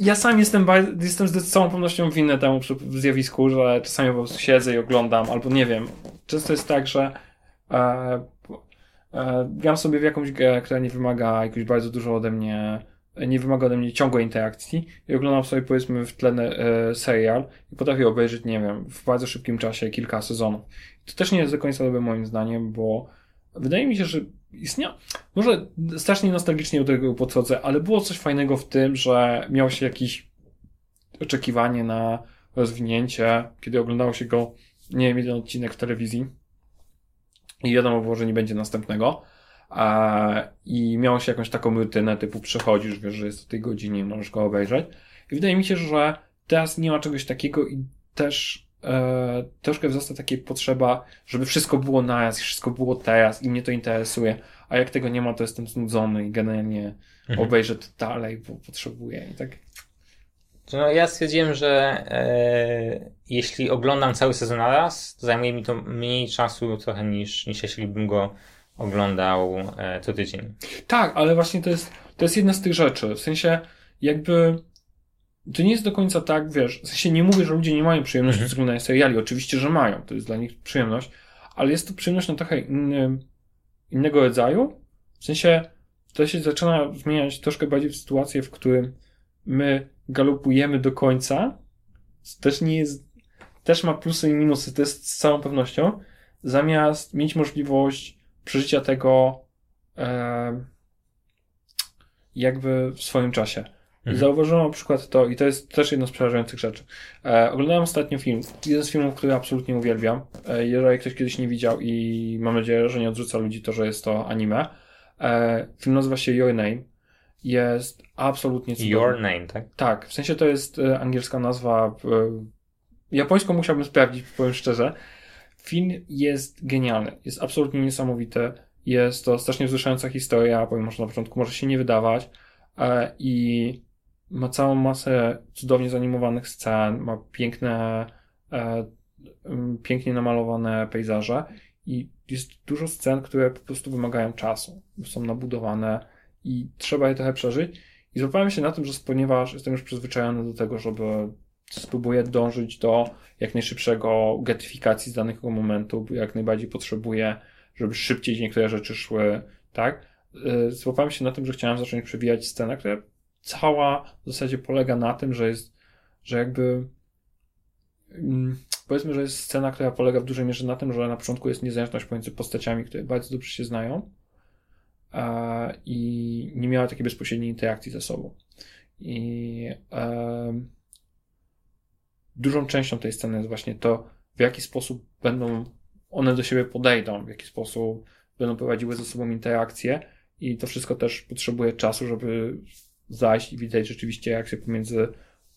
ja sam jestem, jestem z całą pewnością winny temu zjawisku, że czasami po prostu siedzę i oglądam, albo nie wiem. Często jest tak, że e, e, gram sobie w jakąś grę, która nie wymaga jakoś bardzo dużo ode mnie, nie wymaga ode mnie ciągłej interakcji i oglądam sobie powiedzmy w tle e, serial i potrafię obejrzeć, nie wiem, w bardzo szybkim czasie kilka sezonów. To też nie jest do końca dobre moim zdaniem, bo wydaje mi się, że istniał, może strasznie nostalgicznie do tego podchodzę, ale było coś fajnego w tym, że miało się jakieś oczekiwanie na rozwinięcie, kiedy oglądało się go, nie wiem, jeden odcinek w telewizji i wiadomo było, że nie będzie następnego. A, I miało się jakąś taką rutynę, typu przychodzisz, wiesz, że jest o tej godzinie, możesz go obejrzeć. I wydaje mi się, że teraz nie ma czegoś takiego i też e, troszkę wzrasta takie potrzeba, żeby wszystko było naraz i wszystko było teraz i mnie to interesuje. A jak tego nie ma, to jestem znudzony i generalnie Mhm. obejrzę to dalej, bo potrzebuję. I tak. No, ja stwierdziłem, że e, jeśli oglądam cały sezon na raz, to zajmuje mi to mniej czasu trochę niż, niż jeśli bym go oglądał e, co tydzień. Tak, ale właśnie to jest, to jest jedna z tych rzeczy. W sensie, jakby. To nie jest do końca tak, wiesz, w sensie nie mówię, że ludzie nie mają przyjemności Mhm. z oglądania seriali. Oczywiście, że mają. To jest dla nich przyjemność, ale jest to przyjemność na trochę inny, innego rodzaju. W sensie, to się zaczyna zmieniać troszkę bardziej w sytuację, w którym my galopujemy do końca. To Też nie jest, też ma plusy i minusy, to jest z całą pewnością. Zamiast mieć możliwość przeżycia tego e, jakby w swoim czasie. Mhm. Zauważyłem na przykład to, i to jest też jedna z przerażających rzeczy. E, oglądałem ostatnio film, jeden z filmów, który absolutnie uwielbiam. E, jeżeli ktoś kiedyś nie widział i mam nadzieję, że nie odrzuca ludzi to, że jest to anime. E, film nazywa się Your Name. Jest absolutnie cudowny. Your name, tak? Tak, w sensie to jest e, angielska nazwa. E, japońską musiałbym sprawdzić, powiem szczerze. Film jest genialny, jest absolutnie niesamowity. Jest to strasznie wzruszająca historia, pomimo że na początku może się nie wydawać. E, I ma całą masę cudownie zanimowanych scen, ma piękne, e, pięknie namalowane pejzaże i jest dużo scen, które po prostu wymagają czasu, są nabudowane i trzeba je trochę przeżyć. I złapałem się na tym, że ponieważ jestem już przyzwyczajony do tego, żeby spróbuję dążyć do jak najszybszego getyfikacji z danego momentu, jak najbardziej potrzebuję, żeby szybciej niektóre rzeczy szły, tak? Yy, Złapałem się na tym, że chciałem zacząć przewijać scenę, która cała w zasadzie polega na tym, że jest, że jakby mm, powiedzmy, że jest scena, która polega w dużej mierze na tym, że na początku jest niezależność pomiędzy postaciami, które bardzo dobrze się znają e, i nie miały takiej bezpośredniej interakcji ze sobą. I em, dużą częścią tej sceny jest właśnie to, w jaki sposób będą one do siebie podejdą, w jaki sposób będą prowadziły ze sobą interakcje i to wszystko też potrzebuje czasu, żeby zajść i widać rzeczywiście reakcję pomiędzy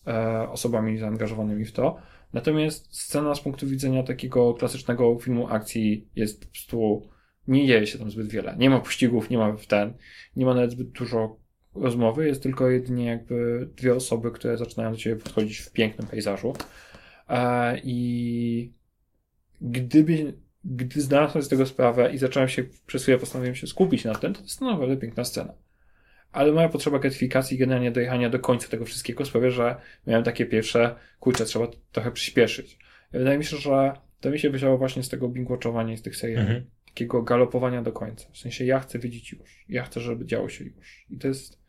e, osobami zaangażowanymi w to. Natomiast scena z punktu widzenia takiego klasycznego filmu akcji jest po prostu nie dzieje się tam zbyt wiele. Nie ma pościgów, nie ma w ten, nie ma nawet zbyt dużo rozmowy, jest tylko jedynie jakby dwie osoby, które zaczynają do ciebie podchodzić w pięknym pejzażu. E, I gdyby, gdy zdałem sobie z tego sprawę i zacząłem się, przez chwilę postanowiłem się skupić na tym, to jest naprawdę piękna scena. Ale moja potrzeba gratyfikacji i generalnie dojechania do końca tego wszystkiego sprawia, że miałem takie pierwsze, kurczę, trzeba trochę przyspieszyć. I wydaje mi się, że to mi się wzięło właśnie z tego binge-watchowania i z tych seriali. Mhm. Takiego galopowania do końca. W sensie ja chcę widzieć już. Ja chcę, żeby działo się już. I to jest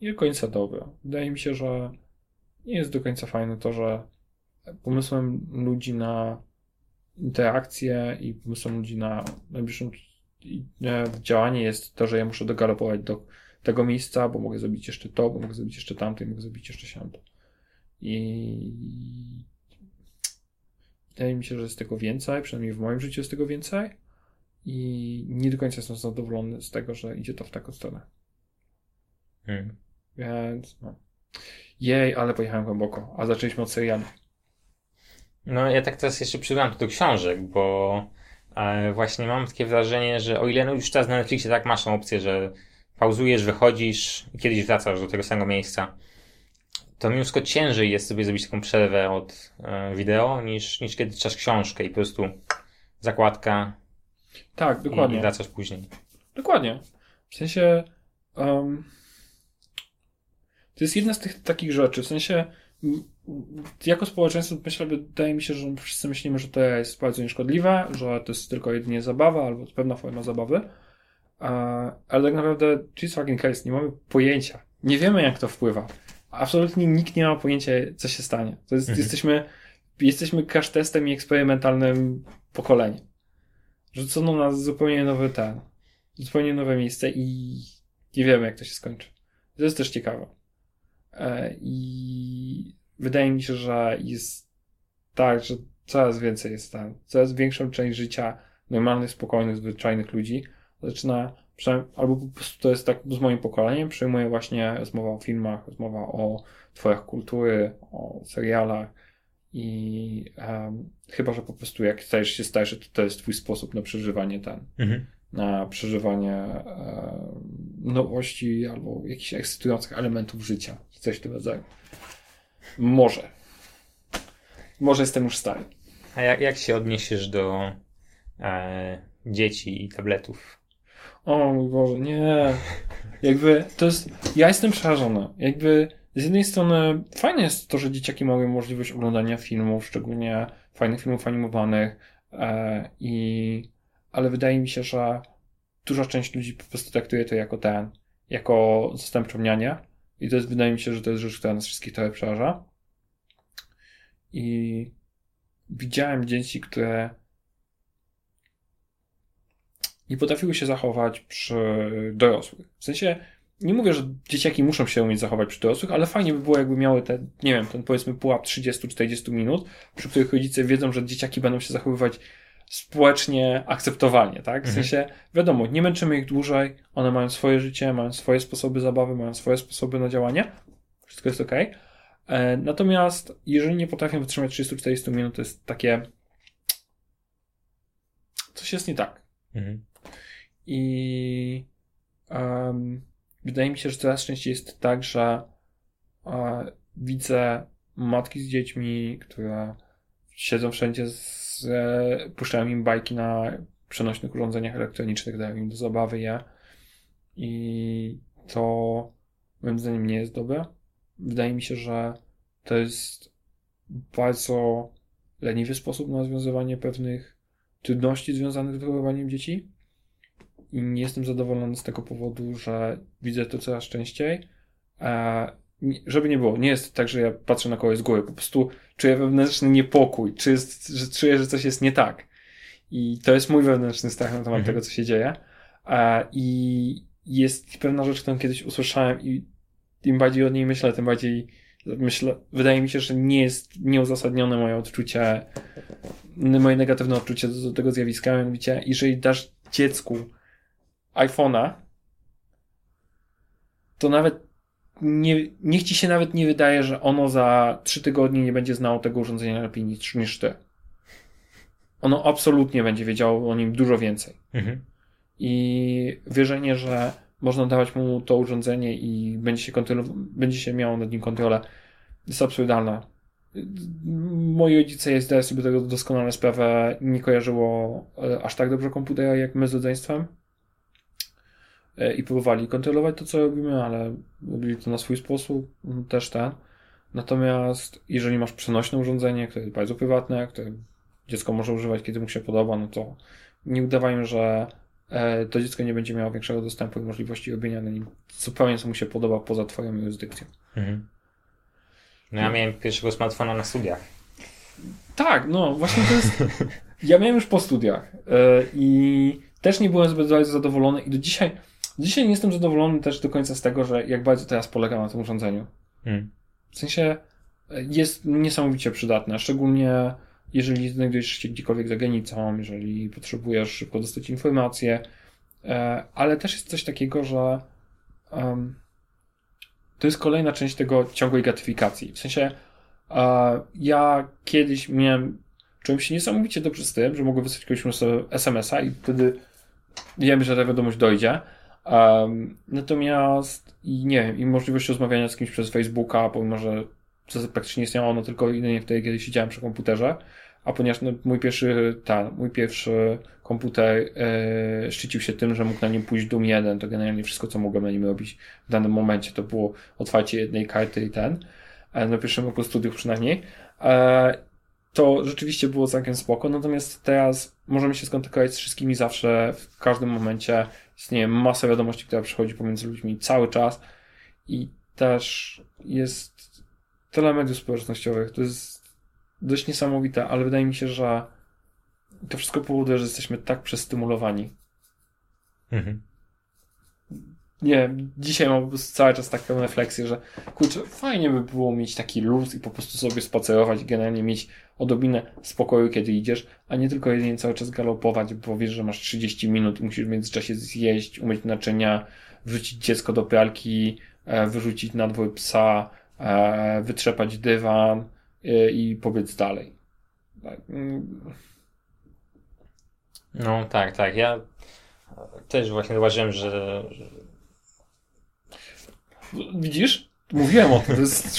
nie do końca dobre. Wydaje mi się, że nie jest do końca fajne to, że pomysłem ludzi na interakcję i pomysłem ludzi na najbliższą i, e, działanie jest to, że ja muszę dogalopować do tego miejsca, bo mogę zrobić jeszcze to, bo mogę zrobić jeszcze tamto i mogę zrobić jeszcze siamto. I wydaje mi się, że jest tego więcej, przynajmniej w moim życiu jest tego więcej i nie do końca jestem zadowolony z tego, że idzie to w taką stronę. Mhm. Więc no. Jej, ale pojechałem głęboko, a zaczęliśmy od seriali. No ja tak teraz jeszcze przyglądam do książek, bo e, właśnie mam takie wrażenie, że o ile no już teraz na Netflixie tak masz tą opcję, że pauzujesz, wychodzisz i kiedyś wracasz do tego samego miejsca, to wszystko ciężej jest sobie zrobić taką przerwę od e, wideo, niż, niż kiedy czytasz książkę i po prostu zakładka Tak, dokładnie. i wracasz później. Dokładnie. W sensie. Um, to jest jedna z tych takich rzeczy. W sensie. Jako społeczeństwo myślę, wydaje mi się, że wszyscy myślimy, że to jest bardzo nieszkodliwe, że to jest tylko jedynie zabawa albo pewna forma zabawy. Ale tak naprawdę, Jesus fucking Christ, nie mamy pojęcia. Nie wiemy, jak to wpływa. Absolutnie nikt nie ma pojęcia, co się stanie. To jest, Mhm. jesteśmy, jesteśmy crash testem i eksperymentalnym pokoleniem. Rzucono nas zupełnie nowy ten, zupełnie nowe miejsce i nie wiemy, jak to się skończy. To jest też ciekawe. E, I wydaje mi się, że jest tak, że coraz więcej jest tam, coraz większą część życia normalnych, spokojnych, zwyczajnych ludzi zaczyna, albo po prostu to jest tak z moim pokoleniem, przejmuje właśnie rozmowa o filmach, rozmowa o tworach kultury, o serialach i em, chyba, że po prostu jak stajesz się starszy, to to jest twój sposób na przeżywanie ten, Mhm. na przeżywanie em, nowości albo jakichś ekscytujących elementów życia, coś w tym rodzaju. Może. Może jestem już stary. A jak, jak się odniesiesz do e, dzieci i tabletów? O mój Boże, nie. Jakby to jest. Ja jestem przerażony. Jakby z jednej strony fajne jest to, że dzieciaki mają możliwość oglądania filmów, szczególnie fajnych filmów animowanych. E, i, ale wydaje mi się, że duża część ludzi po prostu traktuje to jako ten, jako zastępczownianie. I to jest, wydaje mi się, że to jest rzecz, która nas wszystkich trochę przeraża. I widziałem dzieci, które nie potrafiły się zachować przy dorosłych. W sensie, nie mówię, że dzieciaki muszą się umieć zachować przy dorosłych, ale fajnie by było, jakby miały ten, nie wiem, ten powiedzmy pułap 30-40 minut, przy których rodzice wiedzą, że dzieciaki będą się zachowywać społecznie akceptowalnie, tak? W Mhm. sensie, wiadomo, nie męczymy ich dłużej, one mają swoje życie, mają swoje sposoby zabawy, mają swoje sposoby na działanie, wszystko jest ok. Natomiast, jeżeli nie potrafią wytrzymać 30-40 minut, to jest takie coś jest nie tak. Mhm. I em, wydaje mi się, że coraz częściej jest tak, że e, widzę matki z dziećmi, które siedzą wszędzie, z, e, puszczają im bajki na przenośnych urządzeniach elektronicznych, dają im do zabawy je. I to moim zdaniem nie jest dobre. Wydaje mi się, że to jest bardzo leniwy sposób na rozwiązywanie pewnych trudności związanych z wychowywaniem dzieci. I nie jestem zadowolony z tego powodu, że widzę to coraz częściej. Żeby nie było, nie jest tak, że ja patrzę na kogoś z góry, po prostu czuję wewnętrzny niepokój, czy jest, że czuję, że coś jest nie tak. I to jest mój wewnętrzny strach na temat Mhm. tego, co się dzieje. E, I jest pewna rzecz, którą kiedyś usłyszałem i im bardziej o niej myślę, tym bardziej myślę, wydaje mi się, że nie jest nieuzasadnione moje odczucie, moje negatywne odczucie do, do tego zjawiska, mianowicie, jeżeli dasz dziecku iPhone'a, to nawet nie, niech ci się nawet nie wydaje, że ono za trzy tygodnie nie będzie znało tego urządzenia lepiej niż, niż ty. Ono absolutnie będzie wiedziało o nim dużo więcej. Mhm. I wierzenie, że można dawać mu to urządzenie i będzie się, będzie się miało nad nim kontrolę, jest absurdalna. Moi rodzice, ja zdaję sobie tego doskonale sprawę, nie kojarzyło e, aż tak dobrze komputera jak my z rodzeństwem i próbowali kontrolować to, co robimy, ale robili to na swój sposób, mm, też ten. Natomiast jeżeli masz przenośne urządzenie, które jest bardzo prywatne, które dziecko może używać, kiedy mu się podoba, no to nie udawajmy, że e, to dziecko nie będzie miało większego dostępu i możliwości robienia na nim zupełnie, co mu się podoba poza twoją jurysdykcją. Mhm. No ja miałem pierwszego smartfona na studiach. Tak, no właśnie to jest. Ja miałem już po studiach e, i też nie byłem zbyt zadowolony i do dzisiaj, dzisiaj nie jestem zadowolony też do końca z tego, że jak bardzo teraz polegam na tym urządzeniu. Mhm. W sensie e, jest niesamowicie przydatne, szczególnie jeżeli znajdujesz się gdziekolwiek za granicą, jeżeli potrzebujesz szybko dostać informacje, e, ale też jest coś takiego, że em, to jest kolejna część tego ciągłej gratyfikacji. W sensie e, ja kiedyś miałem, czułem się niesamowicie dobrze z tym, że mogę wysłać komuś SMS-a i wtedy wiemy, że ta wiadomość dojdzie. Um, natomiast i nie wiem, i możliwość rozmawiania z kimś przez Facebooka, pomimo że zasadzie praktycznie istniało ono tylko jedynie wtedy, kiedy siedziałem przy komputerze, a ponieważ no, mój pierwszy, ten, mój pierwszy komputer e, szczycił się tym, że mógł na nim pójść Doom 1, to generalnie wszystko, co mogłem na nim robić w danym momencie, to było otwarcie jednej karty i ten, e, na pierwszym roku studiów przynajmniej, e, to rzeczywiście było całkiem spoko, natomiast teraz możemy się skontaktować z wszystkimi zawsze, w każdym momencie, istnieje masa wiadomości, która przychodzi pomiędzy ludźmi cały czas i też jest tyle mediów społecznościowych, to jest dość niesamowite, ale wydaje mi się, że to wszystko powoduje, że jesteśmy tak przestymulowani. Mhm. Nie dzisiaj mam po prostu cały czas taką refleksję, że kurczę, fajnie by było mieć taki luz i po prostu sobie spacerować generalnie mieć odrobinę spokoju, kiedy idziesz, a nie tylko jedynie cały czas galopować, bo wiesz, że masz 30 minut i musisz w międzyczasie zjeść, umyć naczynia, wrzucić dziecko do pralki, e, wyrzucić na dwór psa, e, wytrzepać dywan e, i pobiec dalej. Tak, mm, No tak, tak. Ja też właśnie zauważyłem, że Widzisz? Mówiłem o tym, to jest...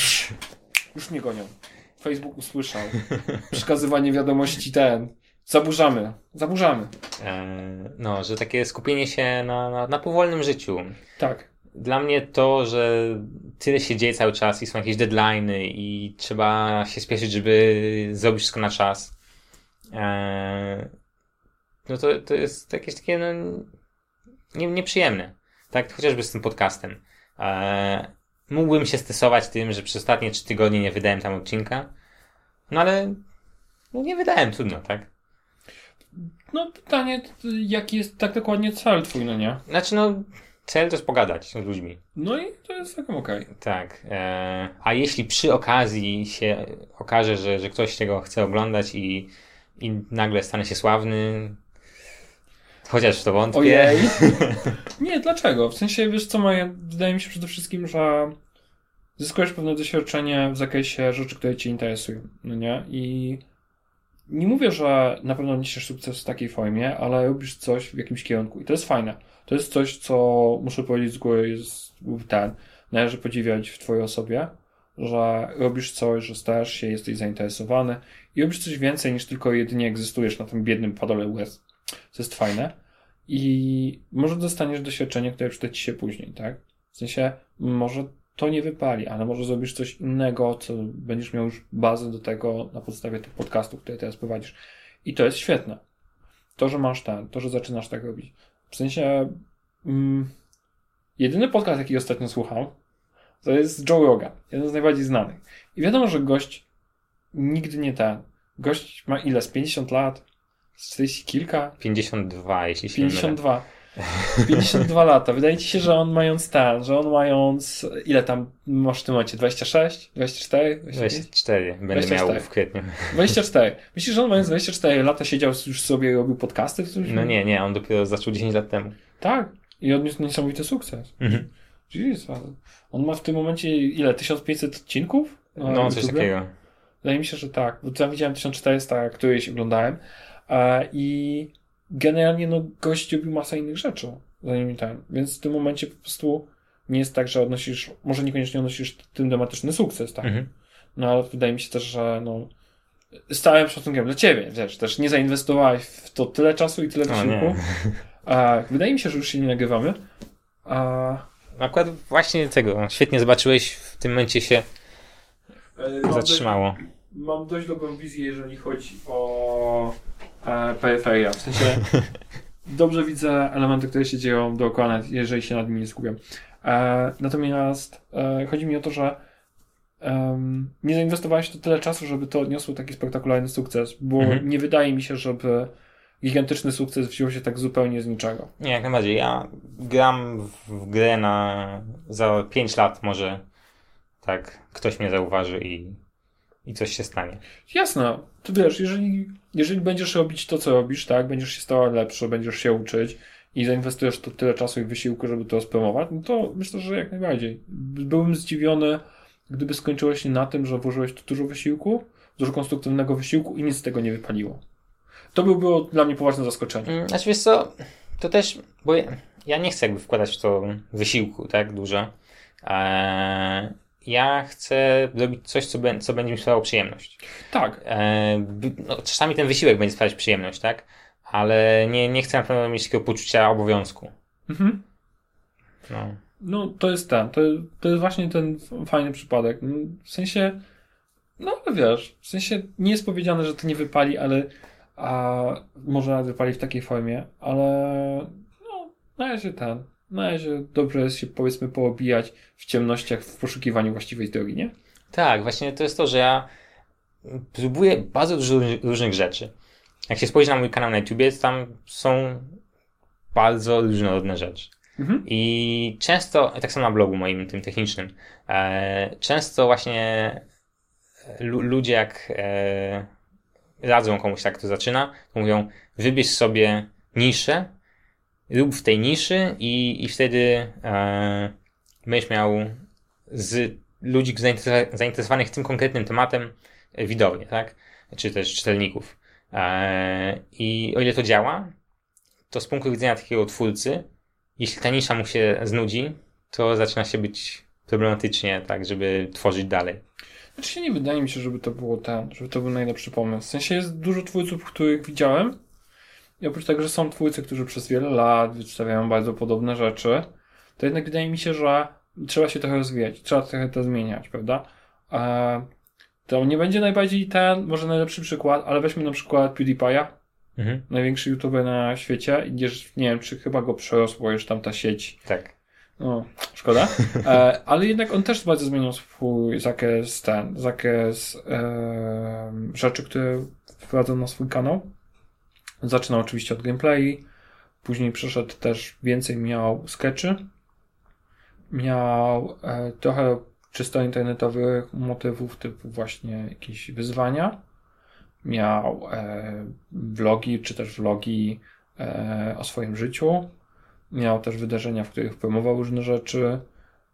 Już mnie gonią. Facebook usłyszał. Przekazywanie wiadomości ten. Zaburzamy. Zaburzamy. e, no, że takie skupienie się na, na, na powolnym życiu. Tak. Dla mnie to, że tyle się dzieje cały czas i są jakieś deadlines i trzeba się spieszyć, żeby zrobić wszystko na czas. E, no to, to jest jakieś takie no, nie, nieprzyjemne. Tak, chociażby z tym podcastem. E, mógłbym się stresować tym, że przez ostatnie trzy tygodnie nie wydałem tam odcinka. No ale no nie wydałem, trudno, tak? No pytanie, jaki jest tak dokładnie cel twój, no nie? Znaczy no, cel to jest pogadać z ludźmi. No i to jest całkiem okej. Tak. E, a jeśli przy okazji się okaże, że, że ktoś tego chce oglądać i, i nagle stanie się sławny, chociaż w to wątpię. Ojej. Nie, dlaczego? W sensie, wiesz co, Maja, wydaje mi się przede wszystkim, że zyskujesz pewne doświadczenie w zakresie rzeczy, które cię interesują, no nie? I nie mówię, że na pewno niesiesz sukces w takiej formie, ale robisz coś w jakimś kierunku i to jest fajne. To jest coś, co muszę powiedzieć z góry jest ten, należy podziwiać w twojej osobie, że robisz coś, że starasz się, jesteś zainteresowany i robisz coś więcej niż tylko jedynie egzystujesz na tym biednym padole łez. To jest fajne. I może dostaniesz doświadczenie, które przyda ci się później, tak? W sensie, może to nie wypali, ale może zrobisz coś innego, co będziesz miał już bazę do tego na podstawie tych podcastów, które teraz prowadzisz. I to jest świetne. To, że masz ten, to, że zaczynasz tak robić. W sensie, mm, jedyny podcast, jaki ostatnio słucham, to jest Joe Rogan, jeden z najbardziej znanych. I wiadomo, że gość nigdy nie ten. Gość ma ile? Z 50 lat? Z 40 kilka? 52, jeśli się nie mylę. 52. 52 lata. Wydaje ci się, że on mając ten, że on mając. Ile tam masz w tym momencie? 26? 24? 25? 24 będę 24. miał w kwietniu. 24. Myślisz, że on mając 24 lata siedział już sobie i robił podcasty? No nie, nie, on dopiero zaczął 10 lat temu. Tak. I odniósł niesamowity sukces. Mhm. Jeez, on ma w tym momencie ile? 1500 odcinków? No, coś YouTube? takiego. Wydaje mi się, że tak. Bo ja widziałem 1400, któreś oglądałem. I generalnie no, gość robił masę innych rzeczy. zanim ten. Więc w tym momencie po prostu nie jest tak, że odnosisz, może niekoniecznie odnosisz tym tematyczny sukces, tak? Mhm. No ale wydaje mi się też, że no, z całym szacunkiem dla ciebie, wiesz, też nie zainwestowałeś w to tyle czasu i tyle wysiłku. wydaje mi się, że już się nie nagrywamy. A, Akurat właśnie tego, świetnie zobaczyłeś, w tym momencie się zatrzymało. Mam dość dobrą wizję, jeżeli chodzi o e, peryferia. W sensie dobrze widzę elementy, które się dzieją dookoła, nawet jeżeli się nad nimi nie skupiam. E, natomiast e, chodzi mi o to, że em, nie zainwestowałeś to tyle czasu, żeby to odniosło taki spektakularny sukces, bo Mhm. nie wydaje mi się, żeby gigantyczny sukces wziął się tak zupełnie z niczego. Nie, jak najbardziej. Ja gram w, w grę na za 5 lat może tak ktoś mnie zauważy i, i coś się stanie. Jasne, to wiesz, jeżeli, jeżeli będziesz robić to, co robisz, tak, będziesz się stała lepszy, będziesz się uczyć i zainwestujesz tu tyle czasu i wysiłku, żeby to spromować, no to myślę, że jak najbardziej. Byłbym zdziwiony, gdyby skończyło się na tym, że włożyłeś tu dużo wysiłku, dużo konstruktywnego wysiłku i nic z tego nie wypaliło. To by było dla mnie poważne zaskoczenie. Mm, Znaczy wiesz co, to też, bo ja, ja nie chcę jakby wkładać w to wysiłku, tak, dużo. Eee, ja chcę robić coś, co, co będzie mi sprawiało przyjemność. Tak, by- no, czasami ten wysiłek będzie sprawiać przyjemność, tak, ale nie, nie chcę na pewno mieć takiego poczucia obowiązku. mhm. No. No, to jest ten, to, to jest właśnie ten fajny przypadek. No, W sensie, no ale wiesz, w sensie nie jest powiedziane, że to nie wypali, ale a, może nawet wypali w takiej formie, ale no, na razie ten, na razie dobrze jest się powiedzmy poobijać w ciemnościach w poszukiwaniu właściwej drogi, nie? Tak, właśnie to jest to, że ja próbuję bardzo dużo róż- różnych rzeczy. Jak się spojrzy na mój kanał na YouTubie, tam są bardzo różnorodne rzeczy. Mhm. I często, tak samo na blogu moim, tym technicznym, e, często właśnie e, lu, ludzie jak e, radzą komuś tak, kto zaczyna, to mówią, wybierz sobie niszę, rób w tej niszy i, i wtedy e, będziesz miał z ludzi zainteresowa- zainteresowanych tym konkretnym tematem e, widownię, tak? Czy też czytelników. E, I o ile to działa, to z punktu widzenia takiego twórcy, jeśli ta nisza mu się znudzi, to zaczyna się być problematycznie, tak, żeby tworzyć dalej. Znaczy nie wydaje mi się, żeby to było ten, żeby to był najlepszy pomysł. W sensie jest dużo twórców, których widziałem i oprócz tego, że są twórcy, którzy przez wiele lat przedstawiają bardzo podobne rzeczy, to jednak wydaje mi się, że trzeba się trochę rozwijać, trzeba trochę to zmieniać, prawda? E, to nie będzie najbardziej ten, może najlepszy przykład, ale weźmy na przykład PewDiePie'a, Mhm. największy youtuber na świecie, nie wiem, czy chyba go przerosło już tam ta sieć Tak. no, szkoda. E, ale jednak on też bardzo zmienił swój zakres, ten, zakres e, rzeczy, które wprowadzał na swój kanał. Zaczynał oczywiście od gameplay, później przeszedł też więcej, miał sketchy, miał e, trochę czysto internetowych motywów typu właśnie jakieś wyzwania, miał e, vlogi, czy też vlogi e, o swoim życiu, Miał też wydarzenia, w których promował różne rzeczy.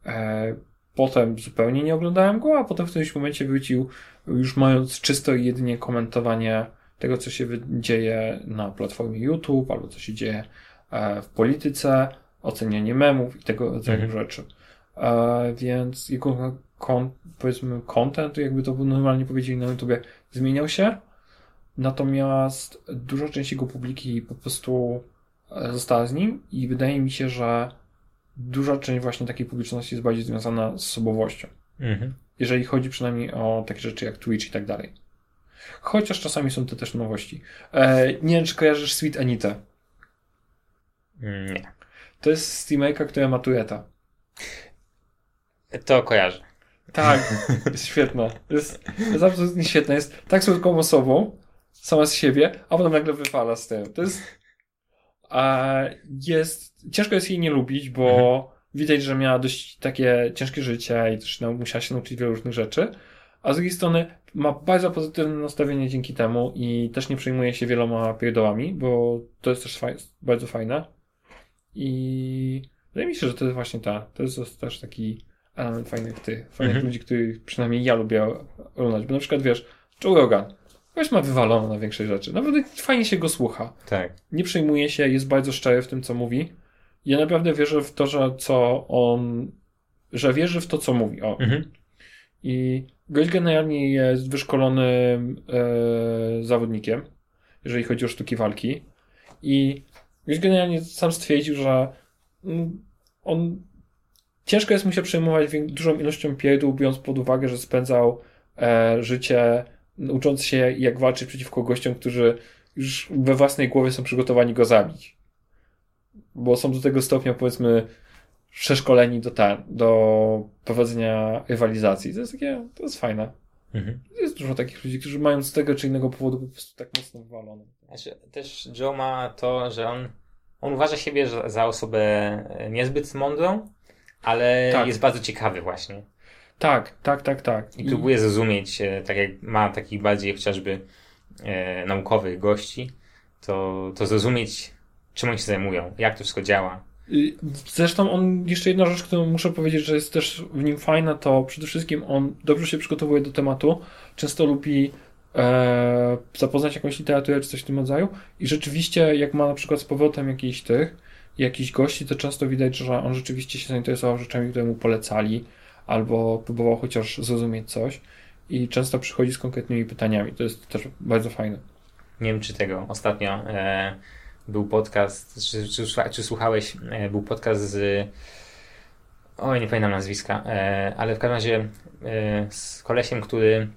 E, potem zupełnie nie oglądałem go, a potem w którymś momencie wrócił, już mając czysto i jedynie komentowanie tego, co się dzieje na platformie YouTube, albo co się dzieje e, w polityce, ocenianie memów i tego rodzaju Mhm. rzeczy. E, więc jego kon, powiedzmy content, jakby to normalnie powiedzieli na YouTubie, zmieniał się. Natomiast duża część jego publiki po prostu e, została z nim i wydaje mi się, że duża część właśnie takiej publiczności jest bardziej związana z osobowością. Mhm. Jeżeli chodzi przynajmniej o takie rzeczy jak Twitch i tak dalej. Chociaż czasami są to też nowości. E, nie wiem, czy kojarzysz Sweet Anita. Mm, Nie. To jest streamerka, która ma Tureta. To kojarzę. Tak, jest świetna. Jest, jest absolutnie świetna. Jest tak słodką osobą, sama z siebie, a potem nagle wyfala z tym. To jest. A jest. Ciężko jest jej nie lubić, bo widać, że miała dość takie ciężkie życie i też no, musiała się nauczyć wielu różnych rzeczy. A z drugiej strony ma bardzo pozytywne nastawienie dzięki temu i też nie przejmuje się wieloma pierdołami, bo to jest też faj, bardzo fajne. I wydaje mi się, że to jest właśnie ta. To jest też taki element fajnych tych, fajnych Mhm. ludzi, których przynajmniej ja lubię oglądać. Bo na przykład wiesz, Joe Rogan. Ktoś ma wywalone na większej rzeczy. Naprawdę fajnie się go słucha. Tak. Nie przejmuje się, jest bardzo szczery w tym, co mówi ja naprawdę wierzę w to, że co on, że wierzy w to, co mówi. O. Mhm. I gość generalnie jest wyszkolonym e, zawodnikiem, jeżeli chodzi o sztuki walki. I gość generalnie sam stwierdził, że mm, on ciężko jest mu się przejmować dużą ilością pierdół, biorąc pod uwagę, że spędzał e, życie ucząc się, jak walczyć przeciwko gościom, którzy już we własnej głowie są przygotowani go zabić. Bo są do tego stopnia, powiedzmy, przeszkoleni do, ta, do prowadzenia rywalizacji. To jest takie, to jest fajne. Mhm. Jest dużo takich ludzi, którzy mają z tego czy innego powodu po prostu tak mocno wywalone. Znaczy, też Joe ma to, że on, on uważa siebie za, osobę e, niezbyt mądrą, ale Tak. jest bardzo ciekawy właśnie. Tak, tak, tak, tak. I próbuje zrozumieć, e, tak jak ma takich bardziej chociażby e, naukowych gości, to, to zrozumieć, czym oni się zajmują, jak to wszystko działa. Y, Zresztą on, jeszcze jedna rzecz, którą muszę powiedzieć, że jest też w nim fajna, to przede wszystkim on dobrze się przygotowuje do tematu, często lubi e, zapoznać jakąś literaturę czy coś w tym rodzaju i rzeczywiście jak ma na przykład z powrotem jakichś tych, jakichś gości, to często widać, że on rzeczywiście się zainteresował rzeczami, które mu polecali albo próbował chociaż zrozumieć coś i często przychodzi z konkretnymi pytaniami. To jest też bardzo fajne. Nie wiem, czy tego ostatnio e, był podcast, czy, czy, czy słuchałeś, e, był podcast z. Oj, nie pamiętam nazwiska, e, ale w każdym razie e, z kolesiem, który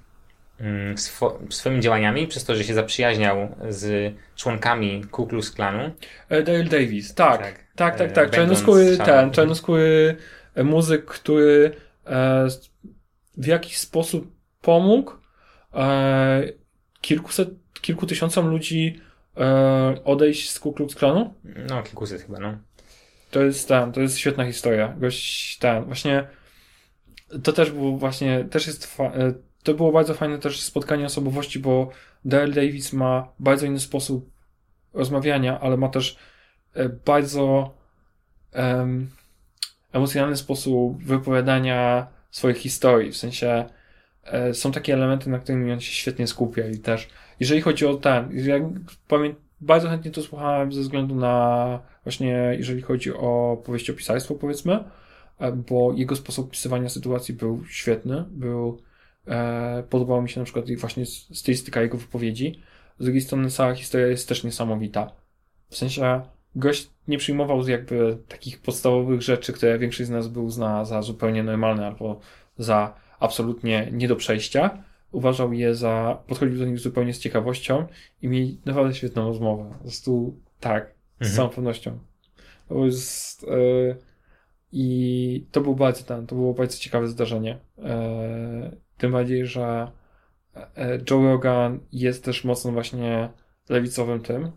mm, swo, swoimi działaniami, przez to, że się zaprzyjaźniał z członkami Ku Klux Klanu, Dale Davis, tak. Tak. Tak, tak, tak. Czarnoskóry, ten, czarnoskóry muzyk, który w jakiś sposób pomógł kilkuset, kilku tysiącom ludzi e, odejść z Ku Klux Klanu. no kilkuset chyba, no. To jest ten, to jest świetna historia. Gość ten, właśnie to też było właśnie, też jest e, to było bardzo fajne też spotkanie osobowości, bo Dale Davis ma bardzo inny sposób rozmawiania, ale ma też e, bardzo em, emocjonalny sposób wypowiadania swoich historii. W sensie są takie elementy, na którymi on się świetnie skupia i też, jeżeli chodzi o ten, ja pamię- bardzo chętnie to słuchałem ze względu na właśnie, jeżeli chodzi o powieściopisarstwo, powiedzmy, e, bo jego sposób opisywania sytuacji był świetny, był, e, podobała mi się na przykład właśnie stylistyka jego wypowiedzi. Z drugiej strony cała historia jest też niesamowita. W sensie gość nie przyjmował jakby takich podstawowych rzeczy, które większość z nas by uznała za zupełnie normalne albo za absolutnie nie do przejścia. Uważał je za, podchodził do nich zupełnie z ciekawością i mieli naprawdę świetną rozmowę. Po prostu tak, z Mhm. całą pewnością. To jest, e, I to był bardzo ten, to było bardzo ciekawe zdarzenie. E, tym bardziej, że e, Joe Rogan jest też mocno właśnie lewicowym tym.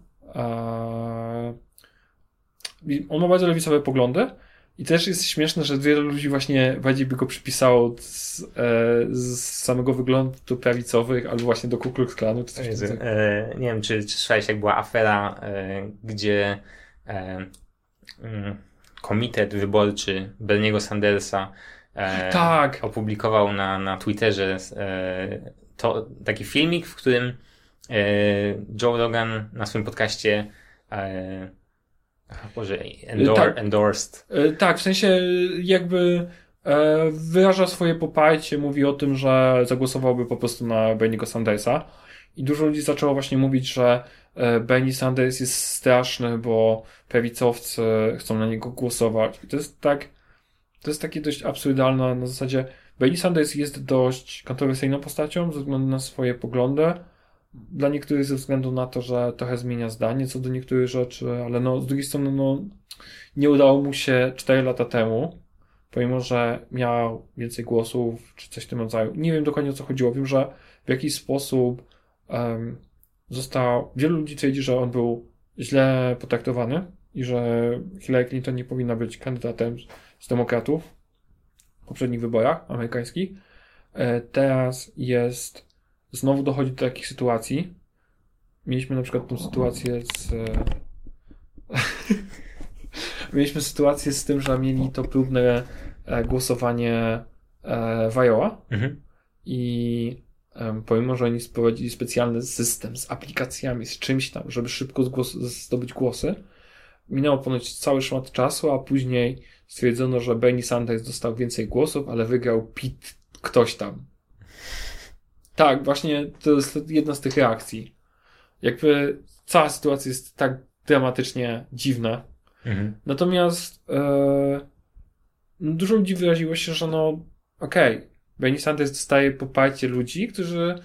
I on ma bardzo lewicowe poglądy. I też jest śmieszne, że wielu ludzi właśnie bardziej by go przypisało z, e, z samego wyglądu prawicowych albo właśnie do Ku Klux Klanu czy coś Jezu, e, nie wiem, czy, czy słyszałeś, jak była afera, e, gdzie e, mm, komitet wyborczy Berniego Sandersa e, Tak. opublikował na, na Twitterze e, to, taki filmik, w którym Joe Rogan na swoim podcaście Boże, endor, Tak. endorsed E, Tak, w sensie jakby e, wyraża swoje poparcie, mówi o tym, że zagłosowałby po prostu na Berniego Sandersa. I dużo ludzi zaczęło właśnie mówić, że e, Bernie Sanders jest straszny, bo prawicowcy chcą na niego głosować. I to jest tak, to jest takie dość absurdalne na zasadzie Bernie Sanders jest dość kontrowersyjną postacią ze względu na swoje poglądy. Dla niektórych ze względu na to, że trochę zmienia zdanie co do niektórych rzeczy, ale no z drugiej strony no nie udało mu się 4 lata temu, pomimo że miał więcej głosów, czy coś w tym rodzaju. Nie wiem dokładnie o co chodziło. Wiem, że w jakiś sposób em, został. Wielu ludzi twierdzi, że on był źle potraktowany i że Hillary Clinton nie powinna być kandydatem z demokratów w poprzednich wyborach amerykańskich. E, Teraz jest. Znowu dochodzi do takich sytuacji. Mieliśmy na przykład tą sytuację z. e, Mieliśmy sytuację z tym, że mieli to próbne e, głosowanie e, w Iowa mhm. i pomimo, że oni sprowadzili specjalny system z aplikacjami, z czymś tam, żeby szybko zdobyć głosy, minęło ponoć cały szmat czasu, a później stwierdzono, że Bernie Sanders dostał więcej głosów, ale wygrał Pete ktoś tam. Tak, właśnie to jest jedna z tych reakcji. Jakby cała sytuacja jest tak dramatycznie dziwna. Mhm. Natomiast e, no, dużo ludzi wyraziło się, że no okej, okay, Bernie Sanders dostaje poparcie ludzi, którzy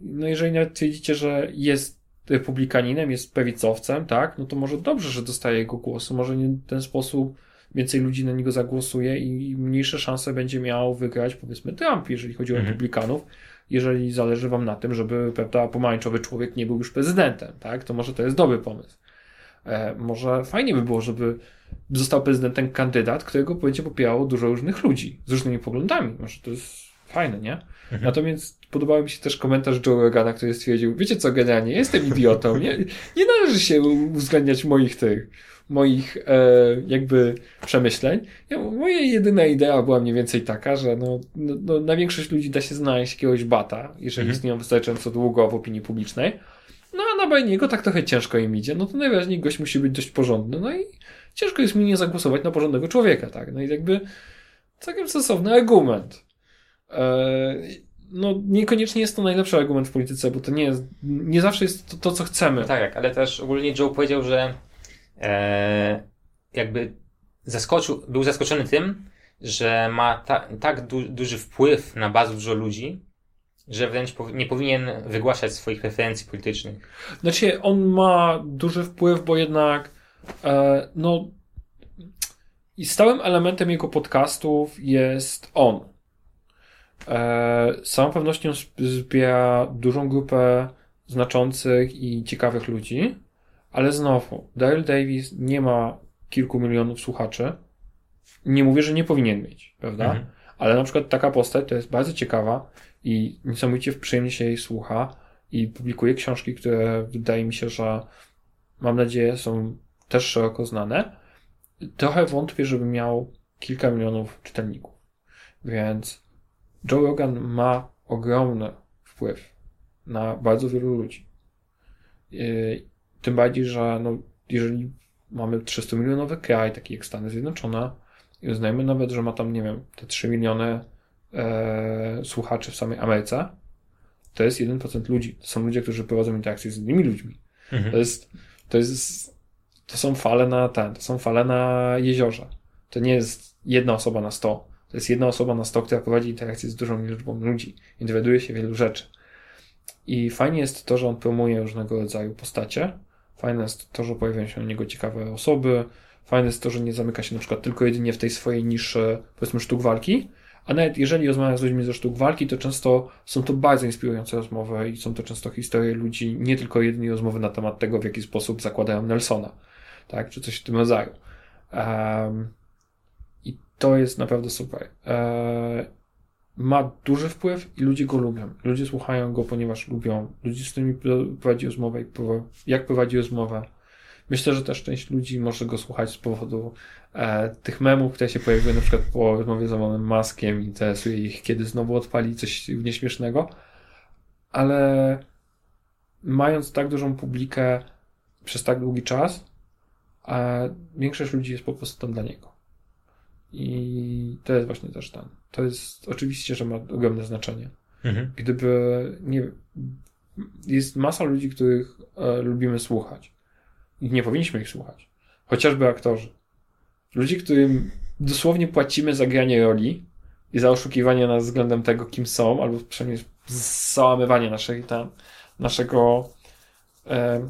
no jeżeli nawet twierdzicie, że jest republikaninem, jest pewicowcem, tak, no to może dobrze, że dostaje jego głosu, może nie w ten sposób więcej ludzi na niego zagłosuje i mniejsze szanse będzie miał wygrać powiedzmy Trump, jeżeli chodzi o mhm. republikanów, jeżeli zależy wam na tym, żeby prawda, pomarańczowy człowiek nie był już prezydentem, tak, to może to jest dobry pomysł. E, może fajnie by było, żeby został prezydentem kandydat, którego będzie popierało dużo różnych ludzi z różnymi poglądami. Może to jest fajne, nie? Mhm. Natomiast podobał mi się też komentarz Joe Rogana, który stwierdził, wiecie co, generalnie, jestem idiotą, nie, nie należy się uwzględniać moich tych, moich e, jakby przemyśleń. Ja, moja jedyna idea była mniej więcej taka, że no, no, no na większość ludzi da się znaleźć jakiegoś bata, jeżeli mhm. istnieją wystarczająco długo w opinii publicznej. No a na Bajniego tak trochę ciężko im idzie. No to najwyraźniej gość musi być dość porządny. No i ciężko jest mi nie zagłosować na porządnego człowieka, tak? No i jakby całkiem sensowny argument. Eee, no niekoniecznie jest to najlepszy argument w polityce, bo to nie jest, nie zawsze jest to, to co chcemy. Tak, ale też ogólnie Joe powiedział, że e, jakby zaskoczył, był zaskoczony tym, że ma ta, tak du, duży wpływ na bardzo dużo ludzi, że wręcz nie powinien wygłaszać swoich preferencji politycznych. Znaczy, on ma duży wpływ, bo jednak e, no i stałym elementem jego podcastów jest on. E, z całą pewnością zbiera dużą grupę znaczących i ciekawych ludzi, ale znowu, Dale Davis nie ma kilku milionów słuchaczy. Nie mówię, że nie powinien mieć, prawda? Mhm. Ale na przykład taka postać to jest bardzo ciekawa i niesamowicie przyjemnie się jej słucha i publikuje książki, które wydaje mi się, że mam nadzieję są też szeroko znane. Trochę wątpię, żeby miał kilka milionów czytelników. Więc Joe Rogan ma ogromny wpływ na bardzo wielu ludzi. Tym bardziej, że no, jeżeli mamy 300 milionowy kraj, taki jak Stany Zjednoczone, i uznajmy nawet, że ma tam, nie wiem, te 3 miliony e, słuchaczy w samej Ameryce, to jest 1% ludzi. To są ludzie, którzy prowadzą interakcje z innymi ludźmi. Mhm. To jest, to jest, to są fale na ten, to są fale na jeziorze. To nie jest jedna osoba na 100 to jest jedna osoba na sto, która prowadzi interakcję z dużą liczbą ludzi i dowiaduje się wielu rzeczy. I fajnie jest to, że on promuje różnego rodzaju postacie. Fajne jest to, że pojawiają się na niego ciekawe osoby. Fajne jest to, że nie zamyka się na przykład tylko jedynie w tej swojej niszy, powiedzmy, sztuk walki. A nawet jeżeli rozmawia z ludźmi ze sztuk walki, to często są to bardzo inspirujące rozmowy i są to często historie ludzi, nie tylko jedynie rozmowy na temat tego, w jaki sposób zakładają Nelsona, tak, czy coś w tym rodzaju. Um, to jest naprawdę super. Eee, ma duży wpływ i ludzie go lubią. Ludzie słuchają go, ponieważ lubią. Ludzie z którymi prowadzi rozmowę jak prowadzi rozmowę. Myślę, że też część ludzi może go słuchać z powodu e, tych memów, które się pojawiły na przykład po rozmowie z Elonem Maskiem interesuje ich, kiedy znowu odpali coś nieśmiesznego. Ale mając tak dużą publikę przez tak długi czas, e, większość ludzi jest po prostu tam dla niego. I to jest właśnie też ten. To jest oczywiście, że ma ogromne znaczenie. Mhm. Gdyby nie. Jest masa ludzi, których e, lubimy słuchać. I nie powinniśmy ich słuchać. Chociażby aktorzy. Ludzi, którym dosłownie płacimy za granie roli i za oszukiwanie nas względem tego, kim są, albo przynajmniej załamywanie naszej, tam, naszego e,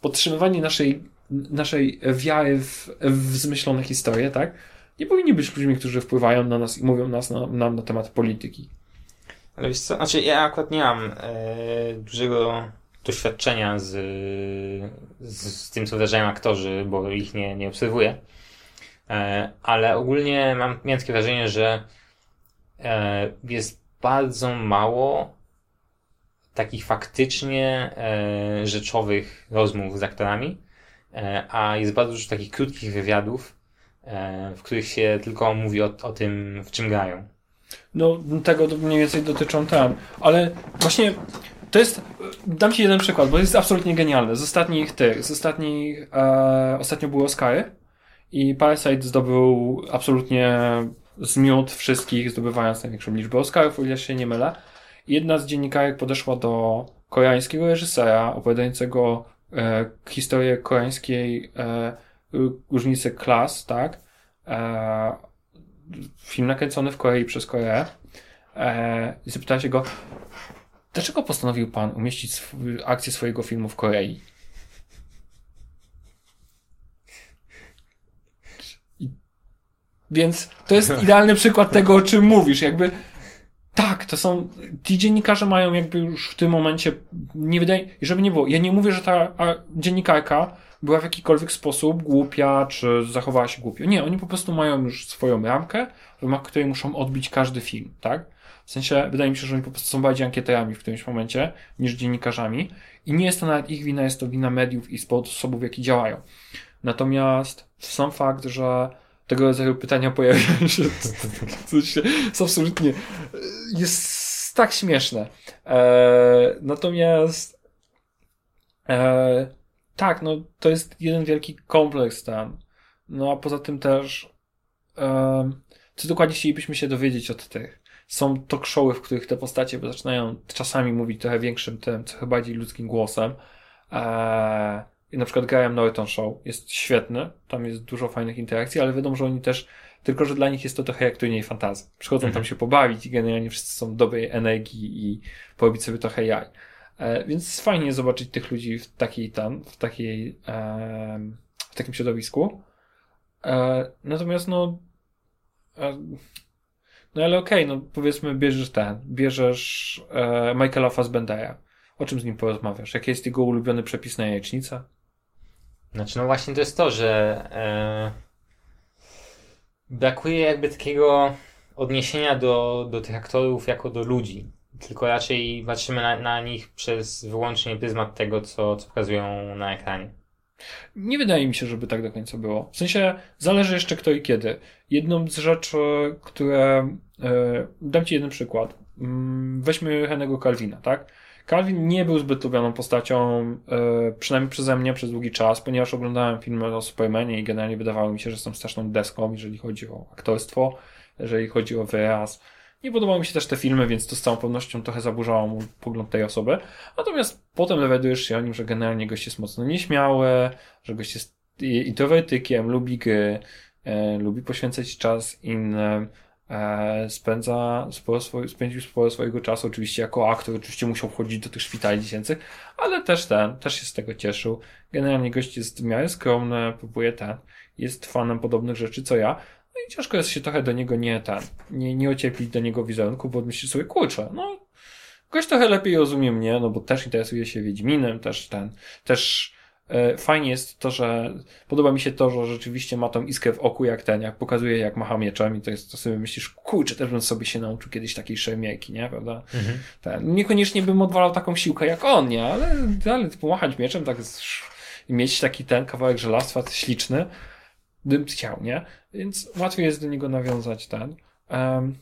podtrzymywanie naszej, naszej wiary w, w zmyślone historie, tak? Nie powinni być ludźmi, którzy wpływają na nas i mówią nas na, nam na temat polityki. Ale wiesz co, znaczy ja akurat nie mam e, dużego doświadczenia z, z, z, tym, co wydarzają aktorzy, bo ich nie, nie obserwuję. E, ale ogólnie mam, miałem takie wrażenie, że e, jest bardzo mało takich faktycznie e, rzeczowych rozmów z aktorami, e, a jest bardzo dużo takich krótkich wywiadów, w których się tylko mówi o, o tym, w czym grają. No, tego mniej więcej dotyczą tam. Ale właśnie To jest, dam ci jeden przykład, bo jest absolutnie genialny. Z ostatnich tych, z ostatnich, e, ostatnio były Oscary i Parasite zdobył absolutnie zmiótł wszystkich, zdobywając największą liczbę Oscarów, o ile się nie mylę. Jedna z dziennikarek podeszła do koreańskiego reżysera opowiadającego e, historię koreańskiej e, różnicy klas, tak? E, film nakręcony w Korei przez Koreę. E, I zapytała się go, dlaczego postanowił pan umieścić sw- akcję swojego filmu w Korei? I- Więc to jest idealny przykład tego, o czym mówisz. Jakby tak, to są. Ci dziennikarze mają jakby już w tym momencie. Nie wydaje. Żeby nie było. Ja nie mówię, że ta dziennikarka była w jakikolwiek sposób głupia, czy zachowała się głupio. Nie, oni po prostu mają już swoją ramkę, w ramach której muszą odbić każdy film, tak? W sensie, wydaje mi się, że oni po prostu są bardziej ankieterami w którymś momencie niż dziennikarzami. I nie jest to nawet ich wina, jest to wina mediów i sposobów, w jaki działają. Natomiast sam fakt, że tego rodzaju pytania pojawiają się, się jest absolutnie, jest tak śmieszne. E, natomiast e, tak, no to jest jeden wielki kompleks tam. No a poza tym też e, co dokładnie chcielibyśmy się dowiedzieć od tych. Są talk showy, w których te postacie zaczynają czasami mówić trochę większym tym, trochę bardziej ludzkim głosem. E, i na przykład Graham Norton Show jest świetny, tam jest dużo fajnych interakcji, ale wiadomo, że oni też, tylko że dla nich jest to trochę jak turniej fantazji. Przychodzą Mhm. tam się pobawić i generalnie wszyscy są dobrej energii i porobić sobie trochę jaj. E, więc fajnie zobaczyć tych ludzi w takiej tam, w takiej, w takim środowisku. E, natomiast no, e, no ale okej, no powiedzmy bierzesz ten, bierzesz Michaela Fassbendera. O czym z nim porozmawiasz? Jaki jest jego ulubiony przepis na jajecznicę? Znaczy, no właśnie to jest to, że e, brakuje jakby takiego odniesienia do, do tych aktorów jako do ludzi. Tylko raczej patrzymy na, na nich przez wyłącznie pryzmat tego, co, co pokazują na ekranie. Nie wydaje mi się, żeby tak do końca było. W sensie zależy jeszcze kto i kiedy. Jedną z rzeczy, które. E, dam Ci jeden przykład. Mm, weźmy Henry'ego Calvina, tak? Calvin nie był zbyt lubioną postacią, e, przynajmniej przeze mnie przez długi czas, ponieważ oglądałem filmy o Supermanie i generalnie wydawało mi się, że są straszną deską, jeżeli chodzi o aktorstwo, jeżeli chodzi o wyraz. Nie podobały mi się też te filmy, więc to z całą pewnością trochę zaburzało mu pogląd tej osoby. Natomiast potem dowiadujesz się o nim, że generalnie gość jest mocno nieśmiały, że gość jest introwertykiem, lubi gry, e, lubi poświęcać czas innym, e, spędza sporo spędził sporo swojego czasu, oczywiście jako aktor, oczywiście musiał wchodzić do tych szpitali dziecięcych, ale też ten, też się z tego cieszył. Generalnie gość jest w miarę skromny, próbuje ten, jest fanem podobnych rzeczy co ja, no i ciężko jest się trochę do niego nie ten, nie, nie ocieplić do niego wizerunku, bo myślisz sobie, kurczę, no gość trochę lepiej rozumie mnie, no bo też interesuje się Wiedźminem, też ten, też e, fajnie jest to, że podoba mi się to, że rzeczywiście ma tą iskrę w oku jak ten, jak pokazuje jak macha mieczem i to jest, to sobie myślisz, kurczę, też bym sobie się nauczył kiedyś takiej szermierki, nie, prawda? Ten, niekoniecznie bym odwalał taką siłkę jak on, nie, ale, ale pomachać mieczem tak i mieć taki ten kawałek żelastwa śliczny, bym chciał, nie? Więc łatwiej jest do niego nawiązać ten. Um,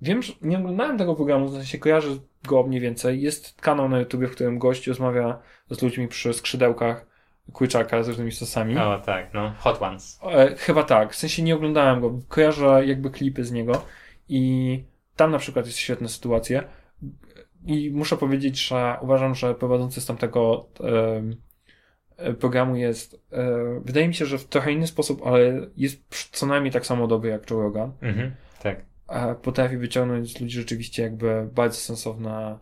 wiem, że nie oglądałem tego programu, w sensie kojarzę go mniej więcej. Jest kanał na YouTube, w którym gość rozmawia z ludźmi przy skrzydełkach kurczaka z różnymi sosami. O tak, no. Hot Ones. E, chyba tak, w sensie nie oglądałem go, kojarzę jakby klipy z niego i tam na przykład jest świetne sytuacje i muszę powiedzieć, że uważam, że prowadzący z tamtego e, programu jest, e, wydaje mi się, że w trochę inny sposób, ale jest co najmniej tak samo dobry jak Joe Rogan. Mhm. Tak. E, potrafi wyciągnąć z ludzi rzeczywiście jakby bardzo sensowne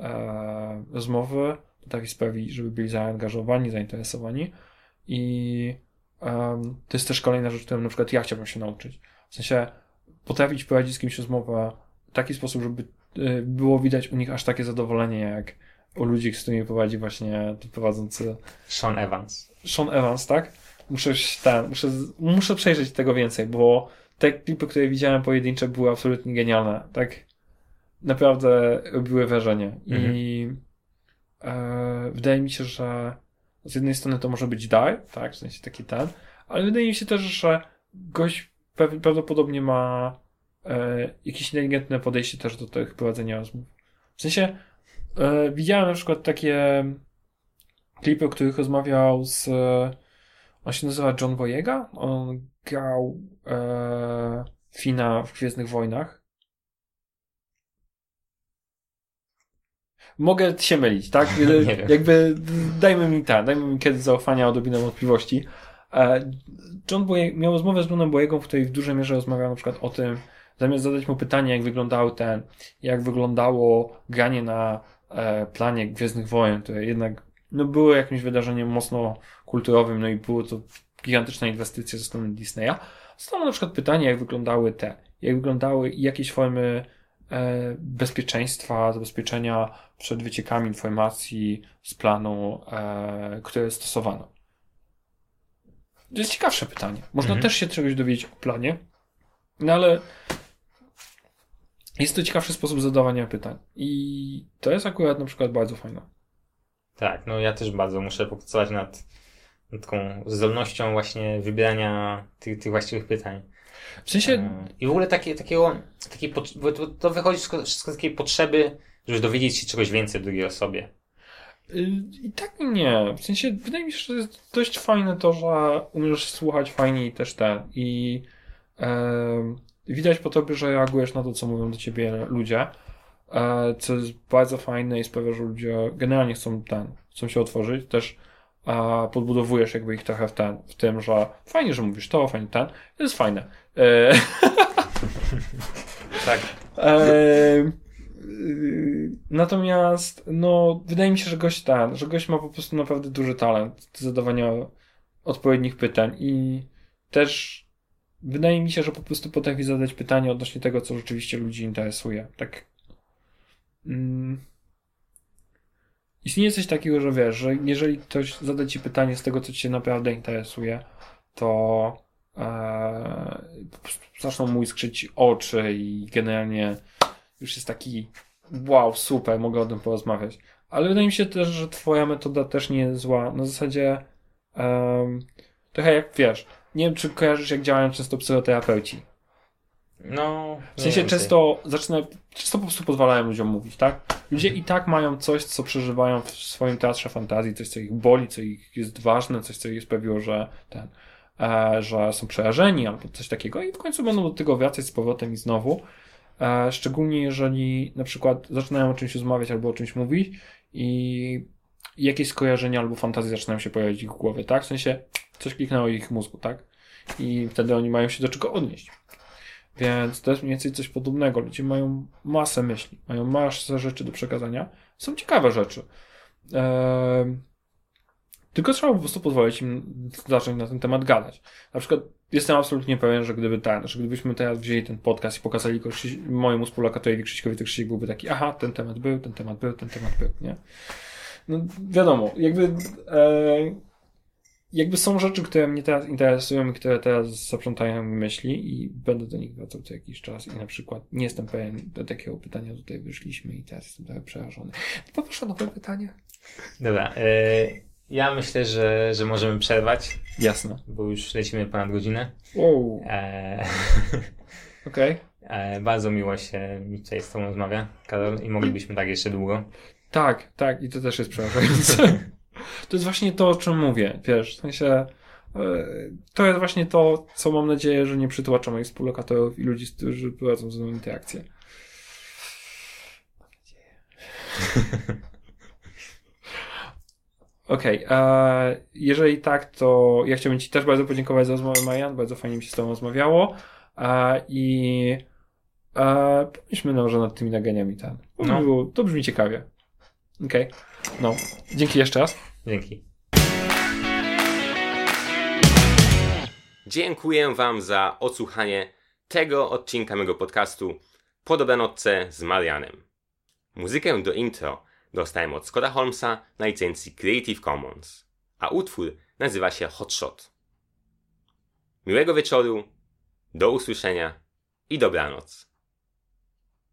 e, rozmowy, potrafi sprawić, żeby byli zaangażowani, zainteresowani i to jest też kolejna rzecz, którą na przykład ja chciałbym się nauczyć. W sensie potrafić prowadzić z kimś rozmowę w taki sposób, żeby e, było widać u nich aż takie zadowolenie, jak u ludzi, z którymi prowadzi właśnie ten prowadzący Sean Evans. Sean Evans, tak? Muszę, ten, muszę, muszę przejrzeć tego więcej, bo te klipy, które widziałem pojedyncze były absolutnie genialne, tak? Naprawdę robiły wrażenie i e, wydaje mi się, że z jednej strony to może być dar, tak? W sensie taki ten, ale wydaje mi się też, że gość prawdopodobnie ma e, jakieś inteligentne podejście też do tych prowadzenia rozmów. W sensie E, widziałem na przykład takie klipy, o których rozmawiał z. On się nazywa John Boyega. On grał e, Fina w Gwiezdnych Wojnach. Mogę się mylić, tak? Jakby dajmy mi tak, dajmy mi kiedy zaufania odrobinę wątpliwości. E, John Boye, miał rozmowę z Johnem Boyegą, w której w dużej mierze rozmawiał na przykład o tym, zamiast zadać mu pytanie, jak wyglądały ten, jak wyglądało granie na planie Gwiezdnych Wojen, które jednak no, było jakimś wydarzeniem mocno kulturowym, no i było to gigantyczna inwestycja ze strony Disneya. Zostało na przykład pytanie, jak wyglądały te, jak wyglądały jakieś formy e, bezpieczeństwa, zabezpieczenia przed wyciekami informacji z planu, e, które stosowano. To jest ciekawsze pytanie. Można Mhm. też się czegoś dowiedzieć o planie, no ale jest to ciekawszy sposób zadawania pytań. I to jest akurat na przykład bardzo fajne. Tak, no ja też bardzo muszę popracować nad, nad taką zdolnością właśnie wybierania tych, tych właściwych pytań. W sensie, E, I w ogóle takie, takiego, takiej, to, wychodzi wszystko, wszystko z takiej potrzeby, żeby dowiedzieć się czegoś więcej o drugiej osobie. y, i tak nie. W sensie, wydaje mi się, że jest dość fajne to, że umiesz słuchać fajnie i też ten. I widać po tobie, że reagujesz na to, co mówią do ciebie ludzie. E, co jest bardzo fajne i sprawia, że ludzie generalnie chcą ten, chcą się otworzyć. Też a podbudowujesz jakby ich trochę w ten, w tym, że fajnie, że mówisz to, fajnie ten. To jest fajne. E, Tak. Natomiast, no, wydaje mi się, że gość ten, że gość ma po prostu naprawdę duży talent do zadawania odpowiednich pytań i też wydaje mi się, że po prostu potrafi zadać pytanie odnośnie tego, co rzeczywiście ludzi interesuje. Tak. Mm, istnieje coś takiego, że wiesz, że jeżeli ktoś zada ci pytanie z tego, co cię naprawdę interesuje, to prostu zaczną mu iskrzyć oczy i generalnie już jest taki wow, super, mogę o tym porozmawiać. Ale wydaje mi się też, że twoja metoda też nie jest zła. Na zasadzie trochę jak wiesz, nie wiem, czy kojarzysz, jak działają często psychoterapeuci. No, W sensie często zaczyna, często po prostu pozwalają ludziom mówić, tak? Ludzie i tak mają coś, co przeżywają w swoim teatrze fantazji, coś, co ich boli, co ich jest ważne, coś, co ich sprawiło, że ten, e, że są przerażeni albo coś takiego i w końcu będą do tego wracać z powrotem i znowu. E, szczególnie jeżeli na przykład zaczynają o czymś rozmawiać albo o czymś mówić i jakieś skojarzenia albo fantazje zaczynają się pojawiać w ich głowie, tak? W sensie coś kliknęło ich mózgu, tak? I wtedy oni mają się do czego odnieść. Więc to jest mniej więcej coś podobnego. Ludzie mają masę myśli, mają masę rzeczy do przekazania. Są ciekawe rzeczy. Eee, tylko trzeba po prostu pozwolić im zacząć na ten temat gadać. Na przykład jestem absolutnie pewien, że gdyby ten, że gdybyśmy teraz wzięli ten podcast i pokazali go mojemu współlokatorowi Krzyśkowi, to Krzysiek byłby taki, aha, ten temat był, ten temat był, ten temat był, nie? No wiadomo, jakby e, jakby są rzeczy, które mnie teraz interesują i które teraz zaprzątają mi myśli i będę do nich wracał co jakiś czas i na przykład nie jestem pewien, do takiego pytania tutaj wyszliśmy i teraz jestem trochę przerażony. Poproszę nowe pytanie. Dobra, e, ja myślę, że, że możemy przerwać, Jasne. bo już lecimy ponad godzinę. Wow, E, okej. e, bardzo miło się mi tutaj z Tobą rozmawia, Karol, i moglibyśmy tak jeszcze długo. Tak, tak, i to też jest przerażające. to jest właśnie to, o czym mówię, wiesz, w sensie e, to jest właśnie to, co mam nadzieję, że nie przytłacza moich współlokatorów i ludzi, którzy prowadzą ze mną interakcję. Mam nadzieję. Okej, e, jeżeli tak, to ja chciałbym Ci też bardzo podziękować za rozmowę, Marian, bardzo fajnie mi się z Tobą rozmawiało e, i e, pomyślmy może nad tymi naganiami tam. No. No. To brzmi ciekawie. Okej, no, dzięki jeszcze raz. Dzięki. Dziękuję Wam za odsłuchanie tego odcinka mego podcastu Po dobranocce z Marianem. Muzykę do intro dostałem od Scotta Holmesa na licencji Creative Commons, a utwór nazywa się Hotshot. Miłego wieczoru, do usłyszenia i dobranoc.